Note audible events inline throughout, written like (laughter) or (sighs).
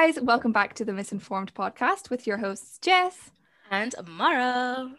guys, welcome back to the Misinformed podcast with your hosts Jess and Mara.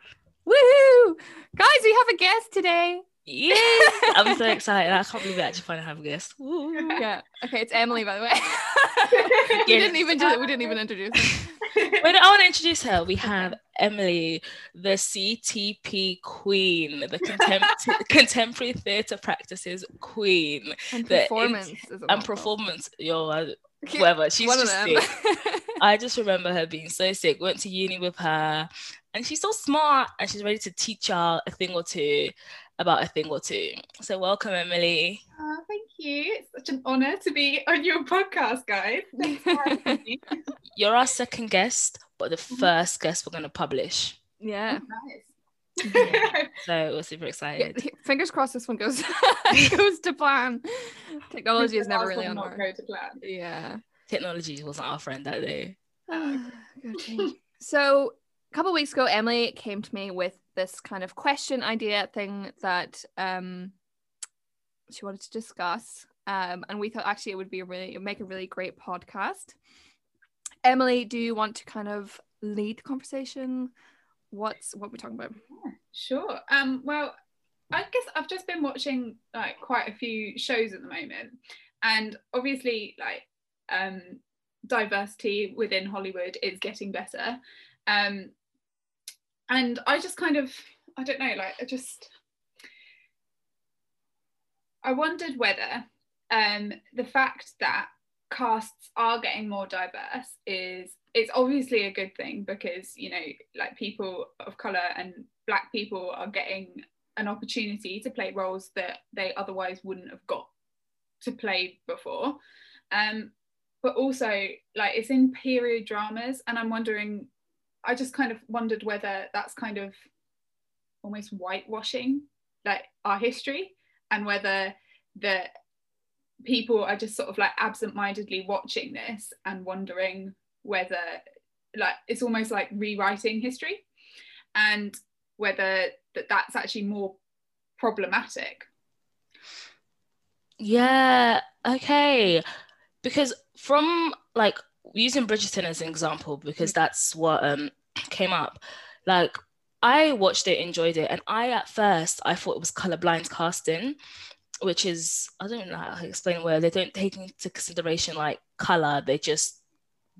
Woohoo! Guys, we have a guest today. Yeah, (laughs) I'm so excited. I can't believe we actually finally have a guest. Woo. Yeah. Okay, it's Emily, by the way. (laughs) (laughs) we didn't even we didn't even introduce her. Wait, I want to introduce her. We have Emily, the CTP queen, the contem- (laughs) contemporary theatre practices queen, And the performance int- is and performance. Yo, I- (laughs) whatever. She's One of just them. sick. (laughs) I just remember her being so sick. Went to uni with her, and she's so smart, and she's ready to teach y'all a thing or two about a thing or two. So welcome, Emily. Oh, thank you. It's such an honor to be on your podcast, guys. Thanks for having me. You're our second guest, but the first guest we're going to publish. yeah. Nice. So we're super Yeah, excited. Fingers crossed this one goes (laughs) (laughs) goes to plan. Technology is never really on our. go to plan. Yeah. Technology wasn't our friend that day. (sighs) So a couple weeks ago emily came to me with this kind of question idea thing that um she wanted to discuss um and we thought actually it would be a really make a really great podcast emily do you want to kind of lead the conversation what's what we're talking about Yeah, sure. Um, well, I guess I've just been watching like quite a few shows at the moment, and obviously, like, um, diversity within Hollywood is getting better. Um, and I just kind of, I don't know, like, I just, I wondered whether um, the fact that casts are getting more diverse is it's obviously a good thing because you know like people of color and black people are getting an opportunity to play roles that they otherwise wouldn't have got to play before. Um but also like it's in period dramas and i'm wondering i just kind of wondered whether that's kind of almost whitewashing like our history and whether the people are just sort of like absent-mindedly watching this and wondering whether like it's almost like rewriting history and whether that that's actually more problematic Yeah, okay. Because from like using Bridgerton as an example, because that's what um came up. Like I watched it, enjoyed it, and I at first I thought it was colorblind casting, which is I don't know how to explain where they don't take into consideration like color, they just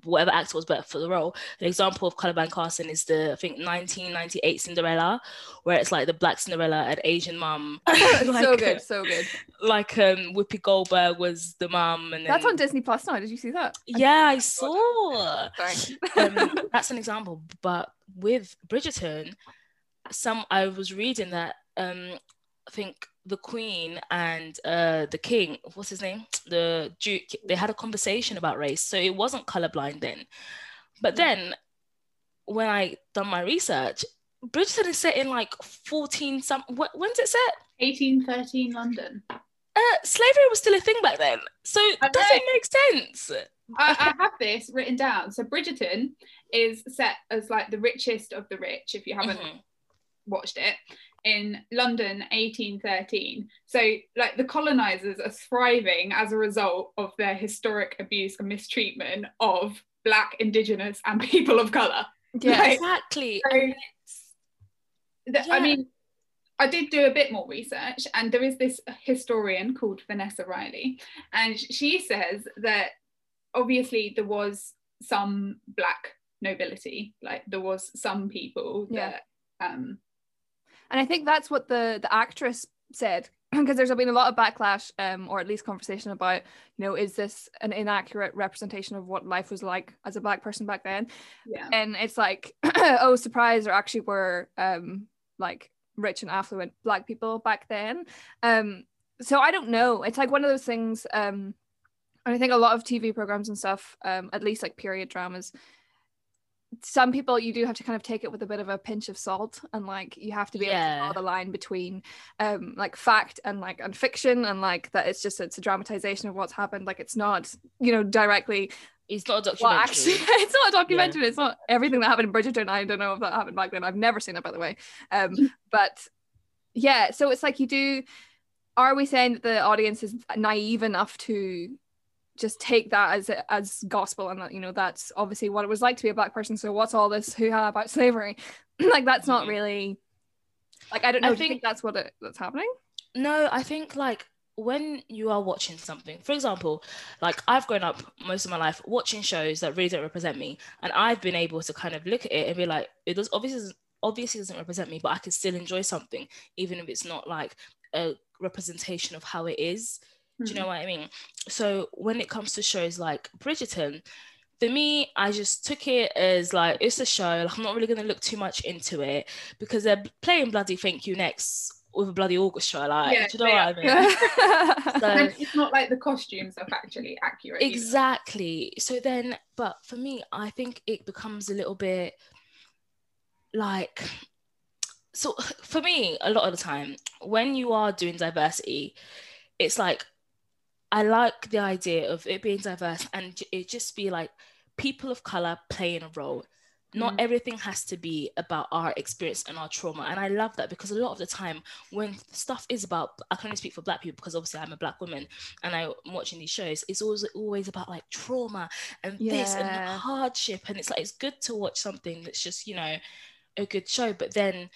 whatever actor was better for the role. An example of colorblind casting is the I think 1998 Cinderella, where it's like the black Cinderella and Asian mum. (laughs) (laughs) so good so good. like um Whoopi Goldberg was the mum and that's then, on disney plus now. Did you see that? Yeah I saw (laughs) um, that's an example but with Bridgerton some I was reading that um I think the queen and uh the king what's his name? The duke they had a conversation about race so it wasn't colorblind then. But then when I done my research Bridgerton is set in like 14 some wh- when's it set? 1813 london. Uh, slavery was still a thing back then, so does it make sense? I, I (laughs) have this written down. So bridgerton is set as like the richest of the rich if you haven't Mhm. watched it in London 1813 so like the colonizers are thriving as a result of their historic abuse and mistreatment of black indigenous and (laughs) people of color yeah Right. Exactly. So- The- I mean, I did do a bit more research, and there is this historian called Vanessa Riley, and she says that obviously there was some black nobility, like there was some people Yeah. that um And I think that's what the the actress said (clears throat) because there's been a lot of backlash um or at least conversation about you know is this an inaccurate representation of what life was like as a black person back then? Yeah. And it's like (clears throat) oh surprise there actually were um like rich and affluent black people back then. Um so I don't know. It's like one of those things um and I think a lot of TV programs and stuff um at least like period dramas some people you do have to kind of take it with a bit of a pinch of salt and like you have to be able to draw the line between um like fact and like and fiction and like that it's just it's a dramatization of what's happened. Like it's not you know directly It's not a well documentary. actually (laughs) it's not a documentary. It's not everything that happened in Bridgerton. I don't know if that happened back then. I've never seen it by the way. Um (laughs) but yeah so it's like you do are we saying that the audience is naive enough to just take that as as gospel and that you know that's obviously what it was like to be a black person. So what's all this hoo-ha about slavery? (clears throat) Like that's not Mhm. really like i don't know. I do you think think- that's what it, that's happening? No, I think like when you are watching something, for example, like I've grown up most of my life watching shows that really don't represent me, and I've been able to kind of look at it and be like, it does obviously obviously doesn't represent me, but I can still enjoy something, even if it's not like a representation of how it is. Do you know hmm. what I mean? So when it comes to shows like Bridgerton, for me, I just took it as like it's a show. Like, I'm not really gonna look too much into it because they're playing bloody Thank You Next with a bloody orchestra. Like, Yeah, do you know what I mean? (laughs) So- and it's not like the costumes are factually accurate either. Exactly. So then, but for me, I think it becomes a little bit like, so (sighs) for me, a lot of the time, when you are doing diversity, it's like, I like the idea of it being diverse and it just be like people of color playing a role. Not Mm. everything has to be about our experience and our trauma. And I love that because a lot of the time, when stuff is about, I can only speak for Black people because obviously I'm a Black woman and I'm watching these shows, it's always always about like trauma and this and Yeah. hardship. And it's like it's good to watch something that's just, you know, a good show, but then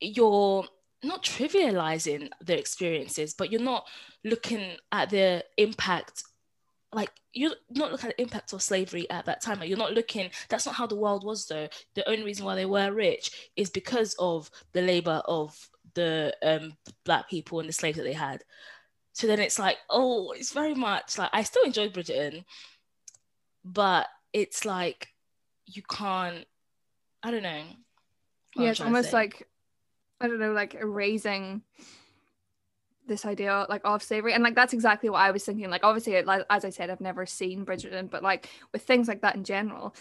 you're not trivializing their experiences, but you're not looking at the impact. Like you're not looking at the impact of slavery at that time. Like you're not looking. That's not how the world was, though. The only reason why they were rich is because of the labor of the um, black people and the slaves that they had. So then it's like, oh, it's very much like I still enjoyed Bridgerton, but it's like you can't. I don't know. yeah it's almost like i don't know like erasing this idea like of slavery. And like that's exactly what i was thinking. Like obviously like, as i said i've never seen bridgerton but like with things like that in general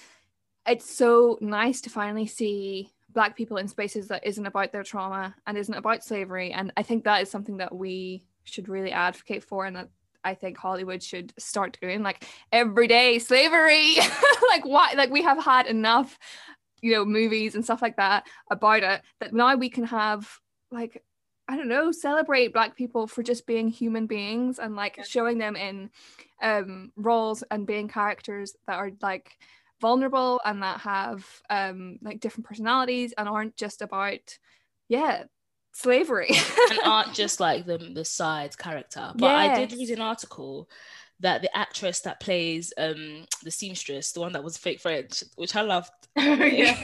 it's so nice to finally see black people in spaces that isn't about their trauma and isn't about slavery. And i think that is something that we should really advocate for and that I think Hollywood should start doing. Like everyday slavery. (laughs) like why like we have had enough, you know, movies and stuff like that about it that now we can have like I don't know, celebrate black people for just being human beings and like Yeah. showing them in um roles and being characters that are like vulnerable and that have um like different personalities and aren't just about yeah, slavery. and aren't (laughs) just like the the side character. But I did read an article that the actress that plays um the seamstress, the one that was fake French, which I loved. (laughs) yeah.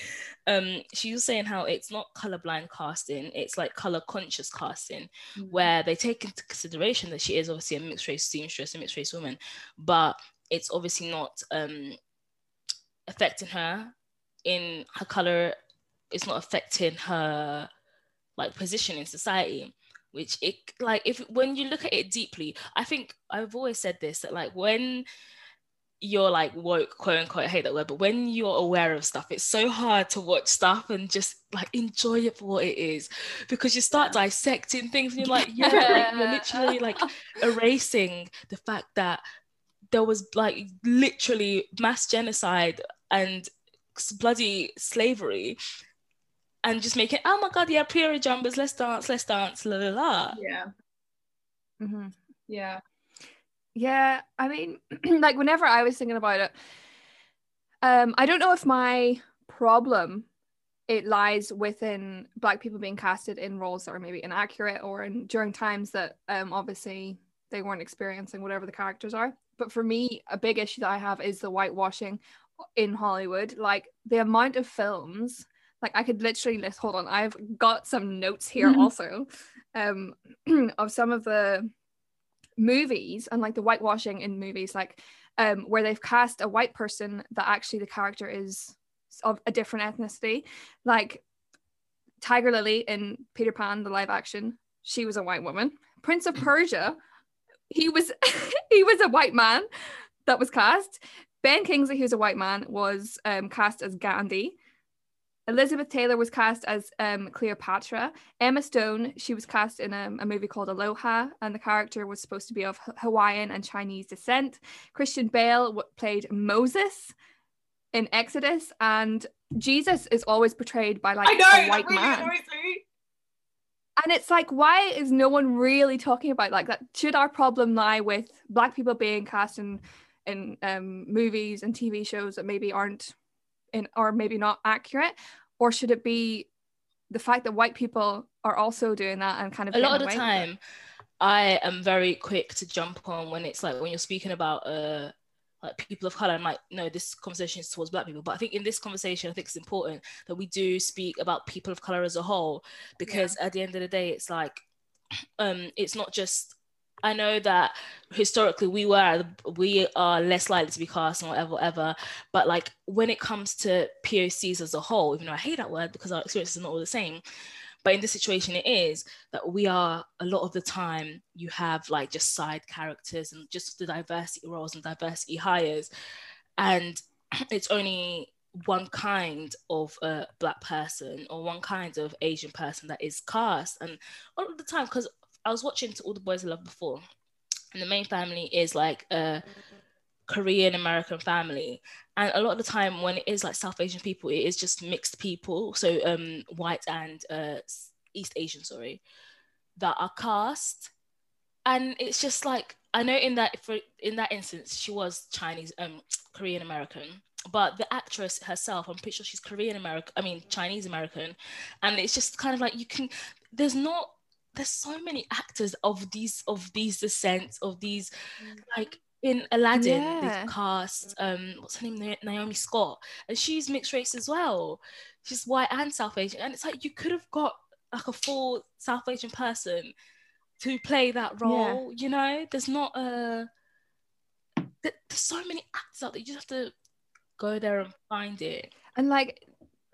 (laughs) um, she was saying how it's not colorblind casting; it's like color conscious casting, Mm. where they take into consideration that she is obviously a mixed race seamstress, a mixed race woman, but it's obviously not um affecting her in her color. It's not affecting her like position in society which it like if when you look at it deeply i think i've always said this that like when you're like woke quote unquote I hate that word but when you're aware of stuff it's so hard to watch stuff and just like enjoy it for what it is because you start dissecting things and you're like (laughs) yeah like, you're literally like (laughs) erasing the fact that there was like literally mass genocide and bloody slavery and just making oh my god yeah period jumpers let's dance let's dance la la la yeah. hmm Yeah. Yeah, I mean, (clears throat) like whenever I was thinking about it, um, I don't know if my problem it lies within black people being casted in roles that are maybe inaccurate or in during times that um obviously they weren't experiencing whatever the characters are. But for me, a big issue that I have is the whitewashing in Hollywood. Like the amount of films, like I could literally list. Hold on, I've got some notes here Mhm. also, um, (clears throat) of some of the movies and like the whitewashing in movies like um where they've cast a white person that actually the character is of a different ethnicity like tiger lily in peter pan the live action she was a white woman prince of persia he was (laughs) he was a white man that was cast ben kingsley who's a white man was um, cast as gandhi Elizabeth Taylor was cast as um, Cleopatra. Emma Stone, she was cast in a, a movie called Aloha, and the character was supposed to be of Hawaiian and Chinese descent. Christian Bale w- played Moses in Exodus, and Jesus is always portrayed by like I know. a white really man. and it's like why is no one really talking about like that should our problem lie with black people being cast in in um, movies and tv shows that maybe aren't in or maybe not accurate or should it be the fact that white people are also doing that and kind of a lot of the away with it? time i am very quick to jump on when it's like when you're speaking about uh like people of color i'm like no this conversation is towards black people but i think in this conversation i think it's important that we do speak about people of color as a whole because at the end of the day it's like (clears throat) um it's not just I know that historically we were we are less likely to be cast and whatever, whatever. But like when it comes to POCs as a whole, even though I hate that word because our experiences are not all the same, but in this situation it is that we are a lot of the time you have like just side characters and just the diversity roles and diversity hires and (clears throat) it's only one kind of a black person or one kind of asian person that is cast and all of the time because i was watching to all the boys i love before and the main family is like a Korean American family. And a lot of the time when it is like South Asian people, it is just mixed people. So um white and uh East Asian, sorry, that are cast. And it's just like I know in that for in that instance she was Chinese um Korean American. But the actress herself, I'm pretty sure she's Korean American, I mean Chinese American. And it's just kind of like you can there's not there's so many actors of these of these descents of these like in Aladdin Yeah. they cast um what's her name Naomi Scott and she's mixed race as well. She's white and South Asian and it's like you could have got like a full South Asian person to play that role you know? There's not a there's so many actors out there you just have to go there and find it. And like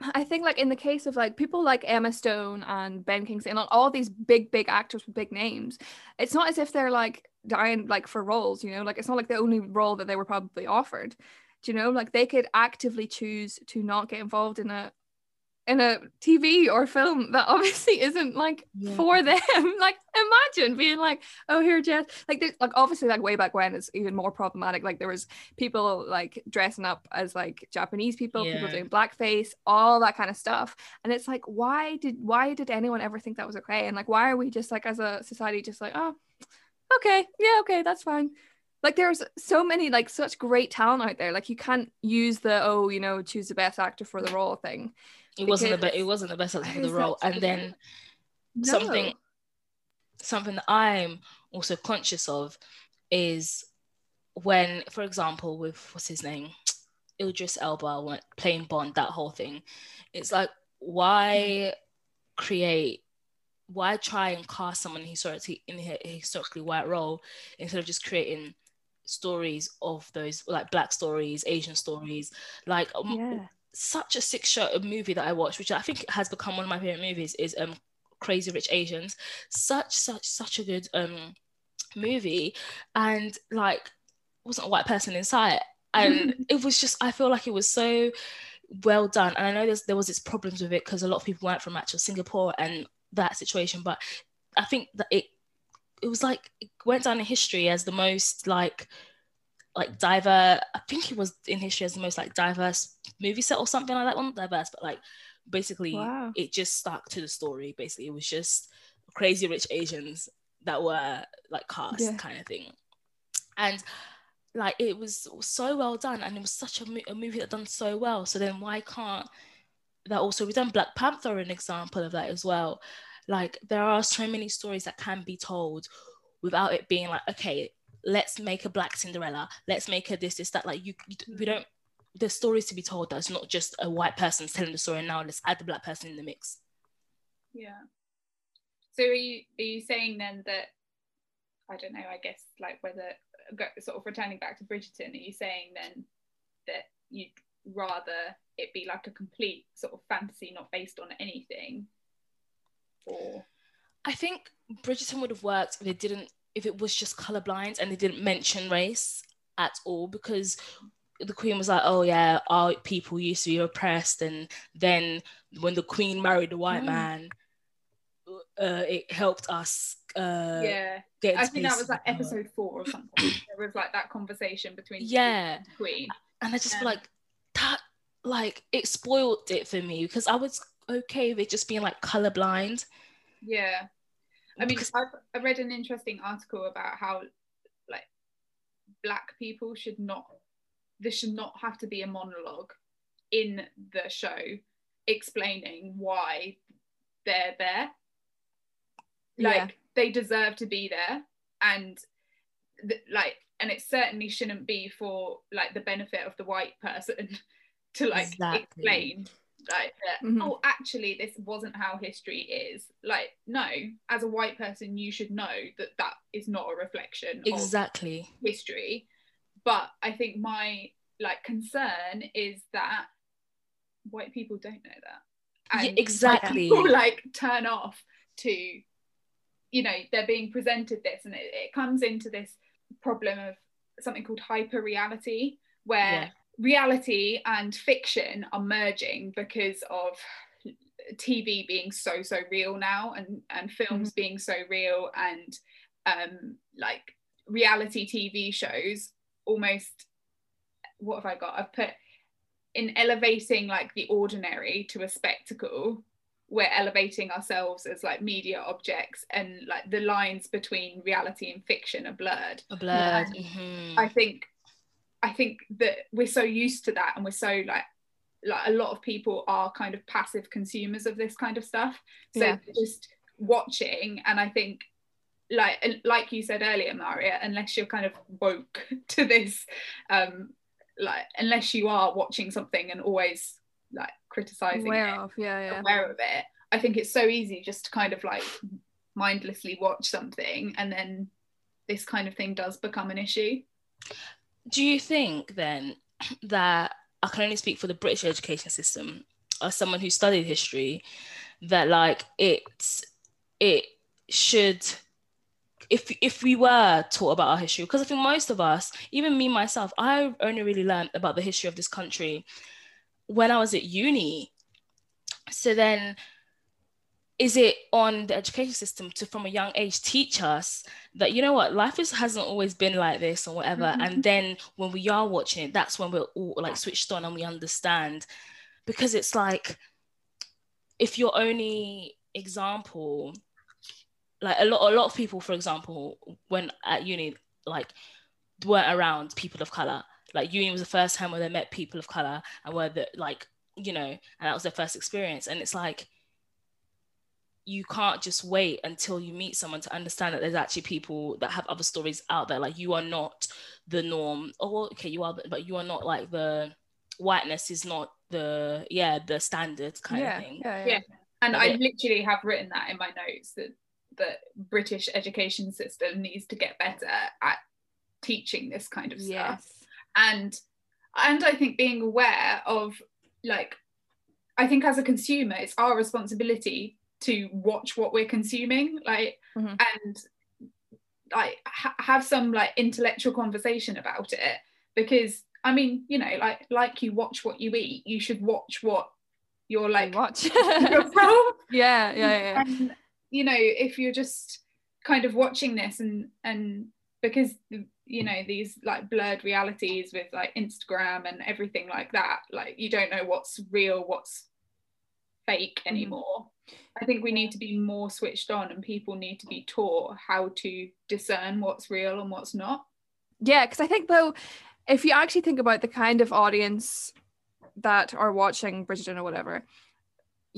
I think like in the case of like people like Emma Stone and Ben Kingsley and like, all these big big actors with big names, it's not as if they're like dying like for roles, you know, like it's not like the only role that they were probably offered. Do you know, like they could actively choose to not get involved in a in a TV or film that (laughs) obviously isn't like Yeah. for them. (laughs) like imagine being like, oh here, Jess. Like there's like obviously like way back when it's even more problematic. Like there was people like dressing up as like Japanese people, people doing blackface, all that kind of stuff. And it's like, why did why did anyone ever think that was okay? And like why are we just like as a society just like, oh, okay, yeah, okay, that's fine. Like there's so many like such great talent out there. Like you can't use the oh, you know, choose the best actor for the role thing. It wasn't the best it wasn't the best actor for the role and then No. something something that I'm also conscious of is when, for example, with what's his name, Idris Elba went playing Bond, that whole thing. It's like why create, why try and cast someone historically in a historically white role instead of just creating stories of those like black stories, Asian stories, like um, Yeah. Such a sick show a movie that I watched, which I think has become one of my favorite movies, is um Crazy Rich Asians. Such such such a good um movie, and like wasn't a white person in sight, and (laughs) it was just I feel like it was so well done. And I know there's there was its problems with it because a lot of people weren't from actual Singapore and that situation, but I think that it it was like it went down in history as the most like like diverse I think it was in history as the most like diverse movie set or something like that. One diverse but like basically Wow. it just stuck to the story basically. It was just crazy rich Asians that were like cast Yeah. kind of thing. And like it was so well done and it was such a, mo- a movie that done so well. So then why can't that also we've done? Black Panther an example of that as well. Like there are so many stories that can be told without it being like okay let's make a black cinderella let's make a this this that like you, you we don't there's stories to be told that's not just a white person telling the story now let's add the black person in the mix Yeah. So are you are you saying then that I don't know, I guess like whether sort of returning back to Bridgerton, are you saying then that you'd rather it be like a complete sort of fantasy not based on anything? Or i think bridgerton would have worked if it didn't if it was just colorblind and they didn't mention race at all because the queen was like oh yeah our people used to be oppressed and then when the queen married the white Mm. man uh, it helped us uh yeah. get I think that was like her. episode four or something. (coughs) there was like that conversation between the Yeah. the Queen. and I just feel like that like it spoiled it for me because I was okay with it just being like colorblind Yeah. I mean, I've, I read an interesting article about how, like, black people should not, there should not have to be a monologue in the show explaining why they're there. Like, Yeah. they deserve to be there, and th- like, and it certainly shouldn't be for like the benefit of the white person (laughs) to like Exactly. explain like that, Mhm. oh actually this wasn't how history is like no as a white person you should know that that is not a reflection of Exactly. history but i think my like concern is that white people don't know that Yeah, exactly. people (laughs) like turn off to you know they're being presented this and it, it comes into this problem of something called hyper reality where Yeah. Reality and fiction are merging because of TV being so so real now and and films being so real and um like reality TV shows almost what have I got I've put in elevating like the ordinary to a spectacle we're elevating ourselves as like media objects and like the lines between reality and fiction are blurred A blurred. Mhm. I think I think that we're so used to that and we're so like like a lot of people are kind of passive consumers of this kind of stuff. So Yeah. just watching and I think like like you said earlier Mara unless you're kind of woke (laughs) to this um like unless you are watching something and always like criticizing aware it of yeah yeah. aware of it I think it's so easy just to kind of like mindlessly watch something and then this kind of thing does become an issue Do you think then (clears throat) that I can only speak for the British education system as someone who studied history that like it's it should if if we were taught about our history because I think most of us even me myself I only really learned about the history of this country when I was at uni. So then is it on the education system to from a young age teach us that you know what life is hasn't always been like this or whatever. Mhm. and then when we are watching it that's when we're all like switched on and we understand. Because it's like if your only example like a lot a lot of people for example when at uni like weren't around people of color. Like uni was the first time where they met people of color and where the like you know and that was their first experience. And it's like you can't just wait until you meet someone to understand that there's actually people that have other stories out there. Like you are not the norm. Oh okay you are but you are not like the whiteness is not the yeah the standard kind yeah, of thing. yeah, yeah, Yeah. and Love I it. literally have written that in my notes that the British education system needs to get better at teaching this kind of stuff. Yes. And and I think being aware of like I think as a consumer it's our responsibility to watch what we're consuming like Mhm. and like ha- have some like intellectual conversation about it. Because I mean you know like like you watch what you eat you should watch what you're like watch. (laughs) yeah yeah yeah. And you know if you're just kind of watching this and and because you know these like blurred realities with like instagram and everything like that like you don't know what's real what's fake Mhm. anymore i think we need to be more switched on and people need to be taught how to discern what's real and what's not. Yeah, because I think though, if you actually think about the kind of audience that are watching Bridgerton or whatever,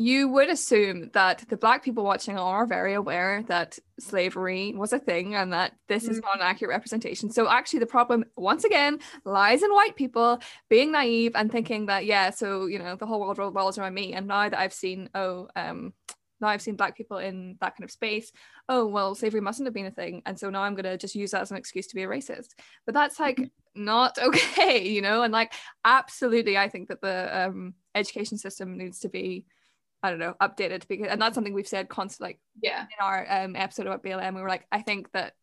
you would assume that the black people watching are very aware that slavery was a thing and that this is not an accurate representation. So actually the problem once again lies in white people being naive and thinking that yeah, so you know, the whole world revolves around me. And now that I've seen, oh, um, now I've seen black people in that kind of space, oh well slavery mustn't have been a thing. And so now i'm going to just use that as an excuse to be a racist. But that's like not (laughs) okay you know? And like absolutely i think that the um, education system needs to be i don't know updated because and that's something we've said constantly like yeah in our um, episode about blm we were like i think that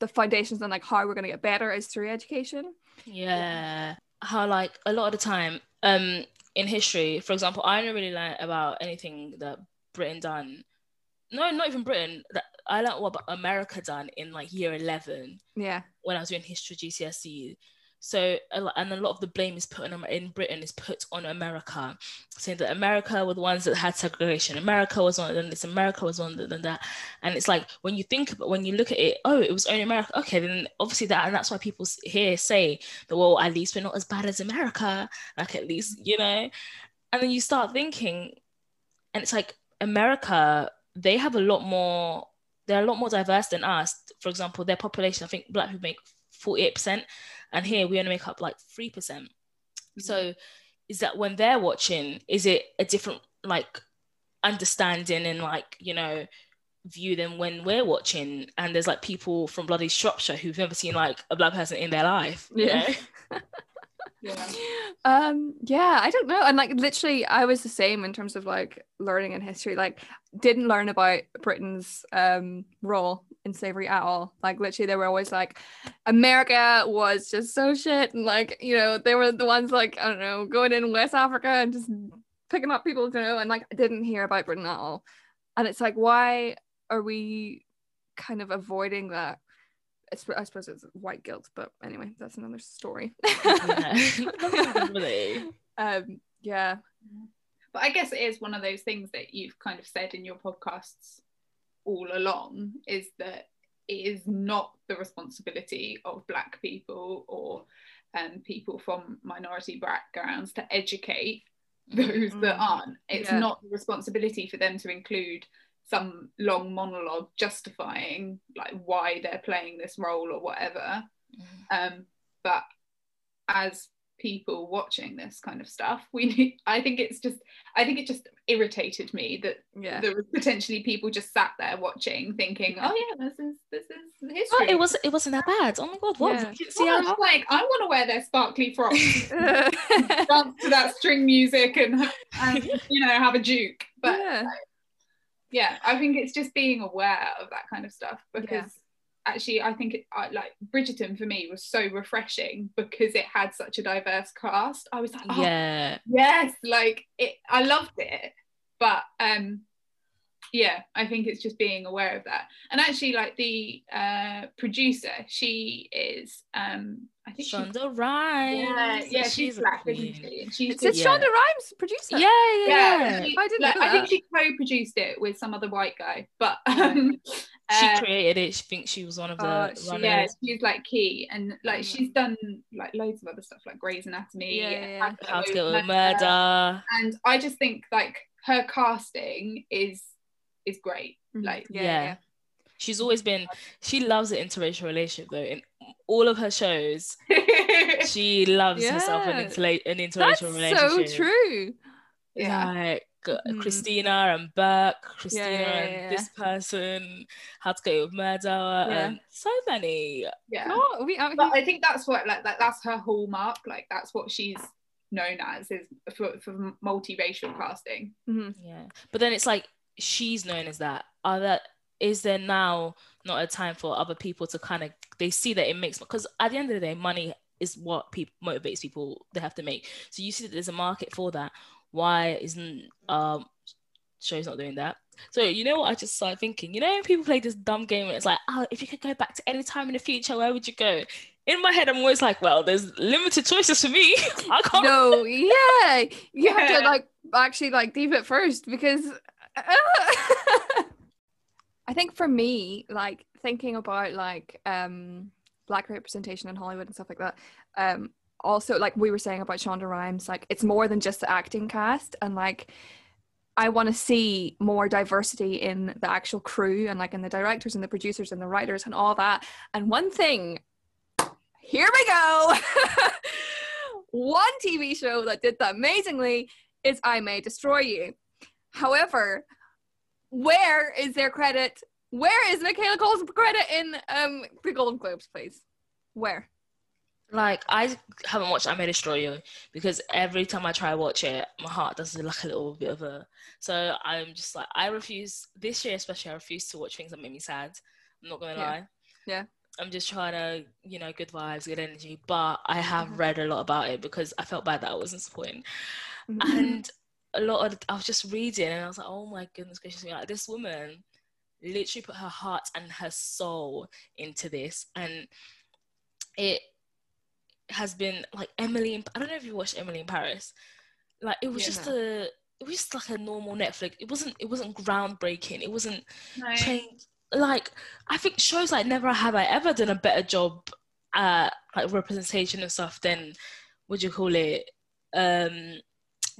the foundations and like how we're going to get better is through education Yeah. How like a lot of the time, um, in history, for example, I didn't really learn about anything that Britain done. No, not even Britain. That I learned what America done in like year eleven yeah when I was doing history GCSE. So and a lot of the blame is put on in Britain is put on America, saying that America were the ones that had segregation. America was one, then this America was one, then that, and it's like when you think about when you look at it, oh, it was only America. Okay, then obviously that, and that's why people here say that well, at least we're not as bad as America. Like at least you know, and then you start thinking, and it's like America, they have a lot more. They're a lot more diverse than us. For example, their population, I think black people make 48%, and here we only make up like 3%. percent mm-hmm. So is that when they're watching, is it a different like understanding and like, you know, view than when we're watching and there's like people from bloody Shropshire who've never seen like a black person in their life. yeah. (laughs) yeah. Um yeah i don't know and like literally i was the same in terms of like learning in history like didn't learn about britain's um role in slavery at all like literally they were always like america was just so shit and like you know they were the ones like i don't know going in west africa and just picking up people you know and like didn't hear about britain at all and it's like why are we kind of avoiding that I suppose it's white guilt, but anyway, that's another story. (laughs) (laughs) um, yeah. But I guess it is one of those things that you've kind of said in your podcasts all along is that it is not the responsibility of Black people or um, people from minority backgrounds to educate those mm. that aren't. It's yeah. not the responsibility for them to include some long monologue justifying like why they're playing this role or whatever mm. um, but as people watching this kind of stuff we need i think it's just i think it just irritated me that yeah. there were potentially people just sat there watching thinking oh yeah this is this is history oh, it was it wasn't that bad oh my god what yeah. see well, how like i want to wear their sparkly frocks (laughs) dance to that string music and, and you know have a juke but yeah yeah i think it's just being aware of that kind of stuff because yeah. actually i think it I, like bridgerton for me was so refreshing because it had such a diverse cast i was like oh, yeah yes like it i loved it but um yeah i think it's just being aware of that and actually like the uh producer she is um I think Shonda Rhimes. Yeah, yeah, she's, she's black, isn't she? And she's it's yeah. Shonda Rhimes producer. Yeah, yeah. yeah. She, I didn't. Like, I think she co-produced it with some other white guy, but (laughs) um, she uh, created it. She thinks she was one of the uh, she, Yeah, she's like key, and like she's done like loads of other stuff, like Grey's Anatomy, yeah, yeah. How to Get Murder. And I just think like her casting is is great. Mm-hmm. Like yeah. yeah. She's always been. She loves an interracial relationship though. In all of her shows, (laughs) she loves yeah. herself an, interla- an interracial That's relationship. so true. Yeah. Like mm. Cristina and Burke, Cristina yeah, yeah, and this person, How to Get with Murder, and so many. Yeah. Oh, we, I, but I think that's what like that, that's her hallmark. Like that's what she's known as is for, for multiracial casting. Mm-hmm. Yeah. But then it's like she's known as that. Are that is there now not a time for other people to kind of they see that it makes because at the end of the day money is what people motivates people they have to make. So you see that there's a market for that. Why isn't um shows not doing that. So you know what i just started thinking? You know people play this dumb game and it's like oh if you could go back to any time in the future where would you go? In my head i'm always like well there's limited choices for me. (laughs) I can't no yeah. You yeah. have to like actually like deep it first because (laughs) I think for me, like thinking about like um black representation in Hollywood and stuff like that, um also like we were saying about Shonda Rhimes, like it's more than just the acting cast and like I want to see more diversity in the actual crew and like in the directors and the producers and the writers and all that. And one thing, here we go. (laughs) one TV show that did that amazingly is I May Destroy You. However, where is their credit? Where is Michaela Coel's credit in um the Golden Globes, please? Where? Like I haven't watched I May Destroy You because every time I try to watch it, my heart does like a little bit of a. So I'm just like I refuse this year, especially. I refuse to watch things that make me sad. I'm not gonna yeah. lie. Yeah. I'm just trying to, you know, good vibes, good energy. But I have mm-hmm. read a lot about it because I felt bad that I wasn't supporting. Mm-hmm. And a lot of I was just reading and I was like, oh my goodness gracious me, like this woman literally put her heart and her soul into this and it has been like Emily. In, I don't know if you watched Emily in Paris. Like it was Yeah, just a, it was just like a normal Netflix. It wasn't. It wasn't groundbreaking. It wasn't No. change. Like I think shows like Never Have I Ever done a better job at like representation and stuff than what do you call it? Um,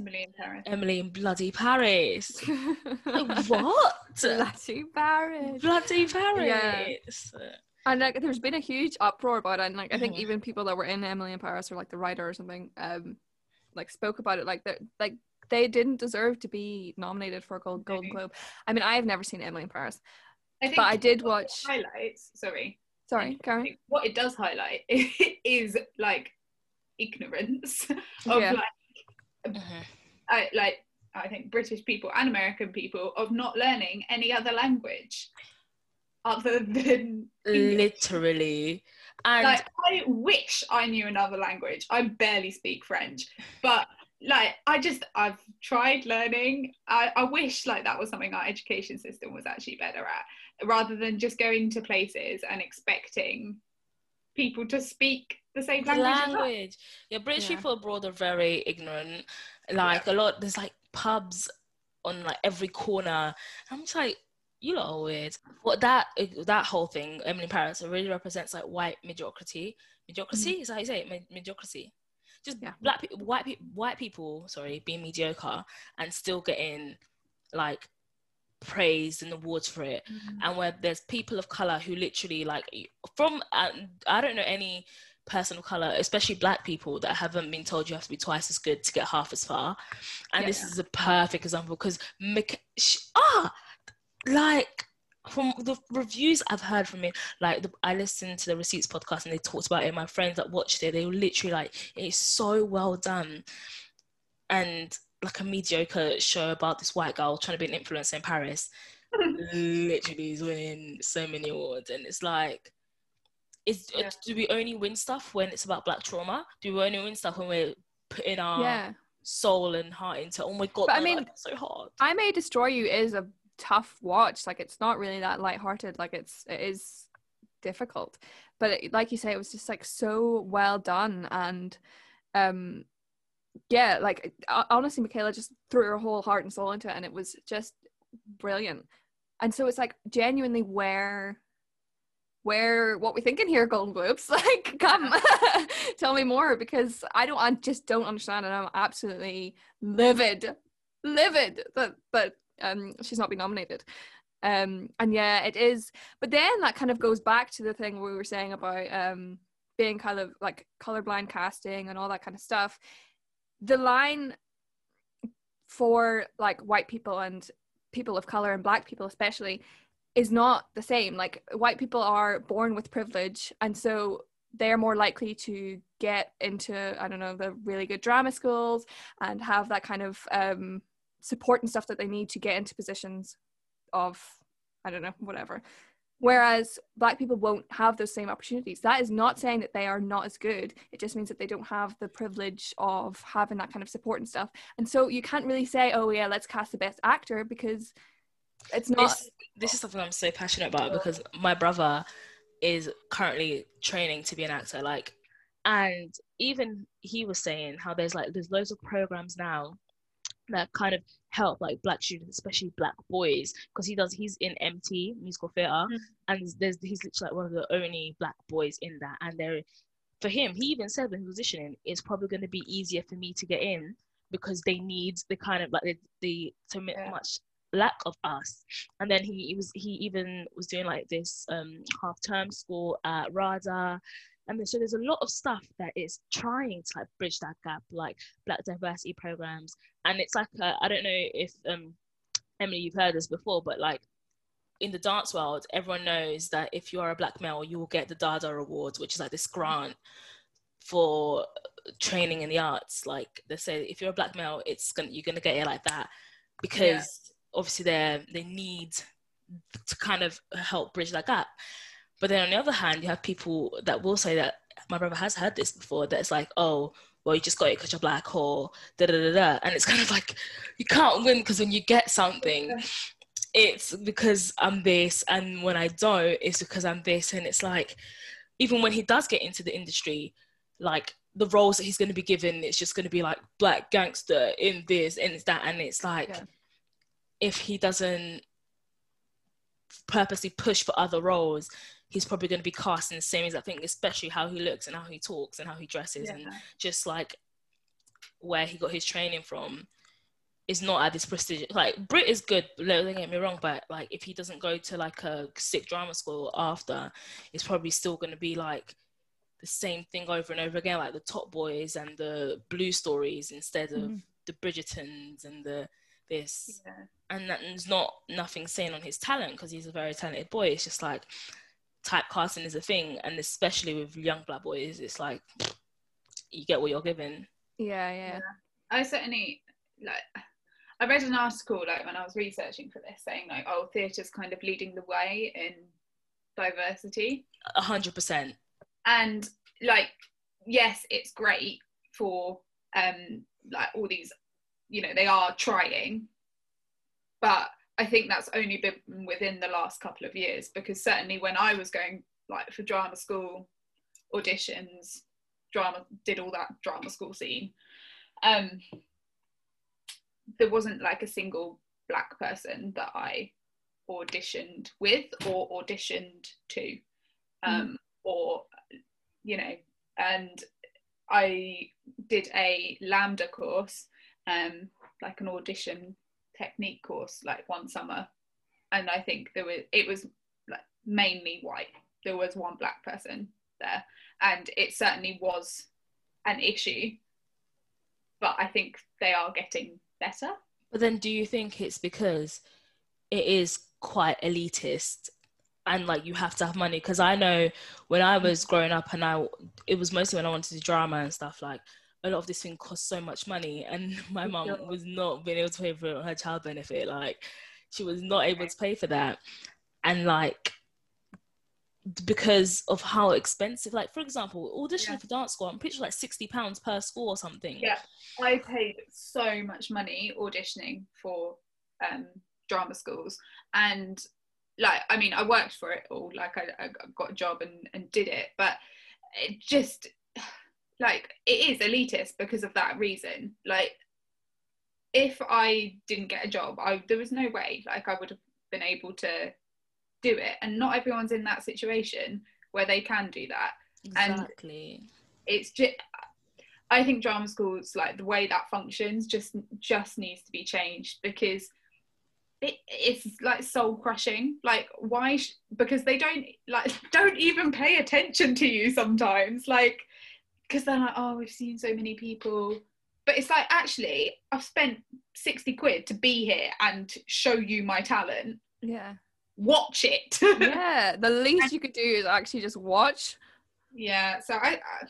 Emily in Paris. Emily in Bloody Paris. (laughs) Like, what? Bloody Paris. Bloody Paris. Yeah. And like, there's been a huge uproar about it, and like I think Mhm. even people that were in Emily in Paris or like the writer or something, um, like spoke about it. Like that, like they didn't deserve to be nominated for a Gold Golden Maybe. Globe. I mean, I have never seen Emily in Paris, I think but I did watch. highlights. Sorry. Sorry, I Karen. what it does highlight (laughs) is like ignorance of Yeah. like Mhm. I, like I think British people and American people of not learning any other language other (laughs) than English. Literally. And like I wish I knew another language. I barely speak French, but like I just I've tried learning. I, I wish like that was something our education system was actually better at, rather than just going to places and expecting people to speak the same language. language. Yeah, British Yeah. people abroad are very ignorant. Like a lot, there's like pubs on like every corner. I'm just like, you lot are weird. What that that whole thing, Emily Paris, really represents like white mediocrity. Mediocrity mm. is that how you say it? Me- mediocrity. Just Yeah. black people, white people, white people. Sorry, being mediocre and still getting like praised and awards for it and where there's people of color who literally like from uh, I don't know any person of color, especially black people that haven't been told you have to be twice as good to get half as far. And this Yeah. is a perfect example because ah, like from the reviews I've heard from it, like the, I listened to the Receipts podcast and they talked about it. My friends that watched it, they were literally like, "It's so well done," and like a mediocre show about this white girl trying to be an influencer in Paris (laughs) literally is winning so many awards and it's like is Yeah. do we only win stuff when it's about black trauma do we only win stuff when we're putting our Yeah, soul and heart into oh my god But I mean- so hard I May Destroy You is a tough watch. Like it's not really that lighthearted. Like it's it is difficult, but it, like you say, it was just like so well done and um yeah like honestly michaela just threw her whole heart and soul into it and it was just brilliant. And so it's like genuinely where where what we thinking here golden globes. (laughs) Like come (laughs) tell me more because i don't i just don't understand and i'm absolutely livid livid that that um she's not been nominated. Um and yeah it is. But then that kind of goes back to the thing we were saying about um being kind of like colorblind casting and all that kind of stuff the line for like white people and people of color and black people especially is not the same. Like white people are born with privilege and so they're more likely to get into i don't know the really good drama schools and have that kind of um, support and stuff that they need to get into positions of i don't know whatever whereas black people won't have those same opportunities. That is not saying that they are not as good. It just means that they don't have the privilege of having that kind of support and stuff. And so you can't really say oh yeah let's cast the best actor because it's not this, this is something i'm so passionate about because my brother is currently training to be an actor like and even he was saying how there's like there's loads of programs now that kind of help like black students especially black boys because he does he's in mt musical theater Mm. and there's he's literally like one of the only black boys in that and there for him he even said when he was auditioning it's probably going to be easier for me to get in because they need the kind of like the, the so Yeah. much lack of us and then he, he was he even was doing like this um half term school at rada and so there's a lot of stuff that is trying to like bridge that gap like black diversity programs. And it's like uh, i don't know if um emily you've heard this before but like in the dance world everyone knows that if you are a black male you will get the dada awards which is like this grant for training in the arts. Like they say if you're a black male it's gonna you're gonna get it like that because obviously they're they need to kind of help bridge that gap but then on the other hand you have people that will say that my brother has heard this before that it's like oh well you just got it because you're black or da da da da. And it's (laughs) kind of like you can't win because when you get something it's because I'm this and when I don't it's because I'm this. And it's like even when he does get into the industry like the roles that he's going to be given it's just going to be like black gangster in this and it's that. And it's like Yeah. if he doesn't purposely push for other roles he's probably going to be cast in the same exact thing especially how he looks and how he talks and how he dresses and just like where he got his training from is not at this prestigious like Brit is good don't get me wrong but like if he doesn't go to like a sick drama school after it's probably still going to be like the same thing over and over again like the top boys and the blue stories instead of Mhm. the bridgertons and the this Yeah. and that is not nothing saying on his talent because he's a very talented boy it's just like typecasting is a thing and especially with young black boys it's like you get what you're given Yeah, yeah. I certainly like. I read an article like when I was researching for this, saying like, "Oh, theatre's kind of leading the way in diversity," a hundred percent and like, yes, it's great for um like all these, you know, they are trying, but I think that's only been within the last couple of years because certainly when I was going like for drama school auditions, drama did all that drama school scene. Um, there wasn't like a single black person that I auditioned with or auditioned to, um, or you know, and I did a LAMDA course, um, like an audition technique course, like one summer, and I think there was it was like mainly white. There was one black person there, and it certainly was an issue. But I think they are getting better. But then, do you think it's because it is quite elitist, and like you have to have money? Because I know when I was growing up, and I it was mostly when I wanted to do drama and stuff. Like a lot of this thing costs so much money, and (laughs) my mum Sure. was not being able to pay for her child benefit. Like she was not able to pay for that, and like because of how expensive like for example auditioning Yeah. for dance school i'm pretty sure like 60 pounds per school or something Yeah. I paid so much money auditioning for um, drama schools, and like I mean, I worked for it all. Like I, I got a job and, and did it, but it just like it is elitist because of that reason. Like if I didn't get a job, I there was no way like I would have been able to do it, and not everyone's in that situation where they can do that. And- exactly. it's just i think drama schools like the way that functions just just needs to be changed because it, it's like soul crushing. Like why sh- because they don't like (laughs) don't even pay attention to you sometimes. Like because they're like oh we've seen so many people but it's like actually i've spent 60 quid to be here and show you my talent Yeah. watch it (laughs) Yeah. The least you could do is actually just watch. yeah so I, I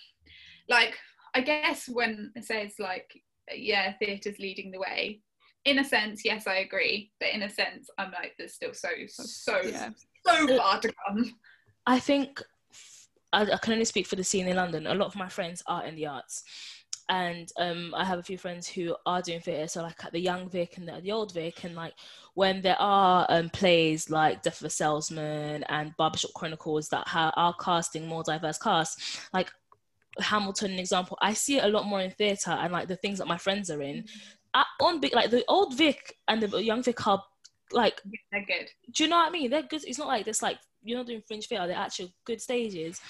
like i guess when it says like yeah theatre's leading the way in a sense yes i agree but in a sense i'm like there's still so so Yeah. so far to come I think I, I can only speak for the scene in London. A lot of my friends are in the arts, and um, I have a few friends who are doing theatre. So like at the Young Vic and the, the Old Vic, and like when there are um, plays like Death of a Salesman and Barbershop Chronicles that ha- are casting more diverse casts, like Hamilton, an example, I see it a lot more in theatre and like the things that my friends are in. At, on like the Old Vic and the Young Vic are like they're good do you know what I mean? They're good. It's not like this like you're not doing fringe theatre. They're actual good stages,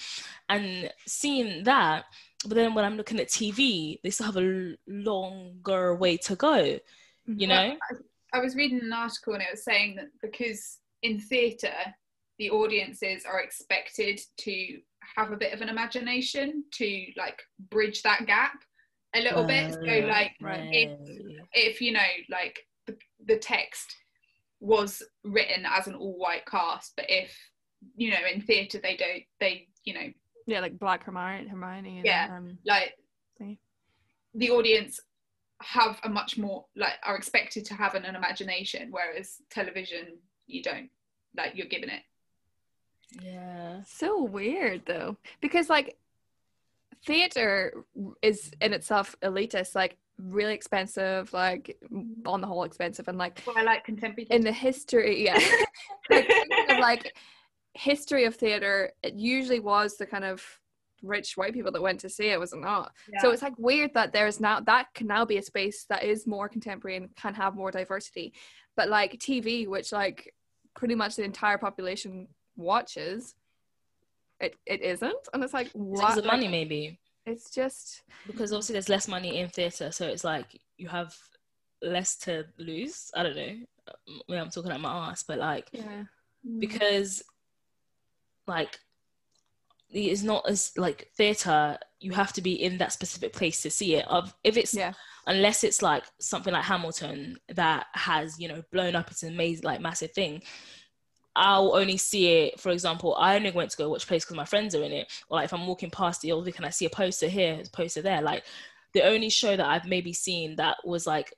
and seeing that. But then when I'm looking at TV, they still have a longer way to go. You know? i was reading an article and it was saying that because in theatre the audiences are expected to have a bit of an imagination to like bridge that gap a little bit so Uh, like Right. if if you know like the, the text was written as an all white cast but if you know in theatre they don't they you know Yeah, like Black Hermione, Hermione. And, Yeah. Um, like See. the audience have a much more like are expected to have an, an imagination whereas television you don't like you're given it yeah. so weird though, because like theater is in itself elitist, like really expensive, like on the whole expensive, and like well, I like contemporary in the history, yeah, (laughs) like of like history of theater, it usually was the kind of rich white people that went to see it, was it not? So it's like weird that there's now that can now be a space that is more contemporary and can have more diversity. But like TV, which like pretty much the entire population watches, it it isn't. And it's like Because what of the money, maybe. It's just Because obviously there's less money in theatre, so it's like you have less to lose. I don't know. I'm talking out my ass, but like yeah. Mm. because like it's not as like theater you have to be in that specific place to see it of if it's Yeah. unless it's like something like hamilton that has you know blown up it's an amazing like massive thing i'll only see it for example i only went to go watch plays because my friends are in it. Or like if i'm walking past the old can i see a poster here a poster there like the only show that i've maybe seen that was like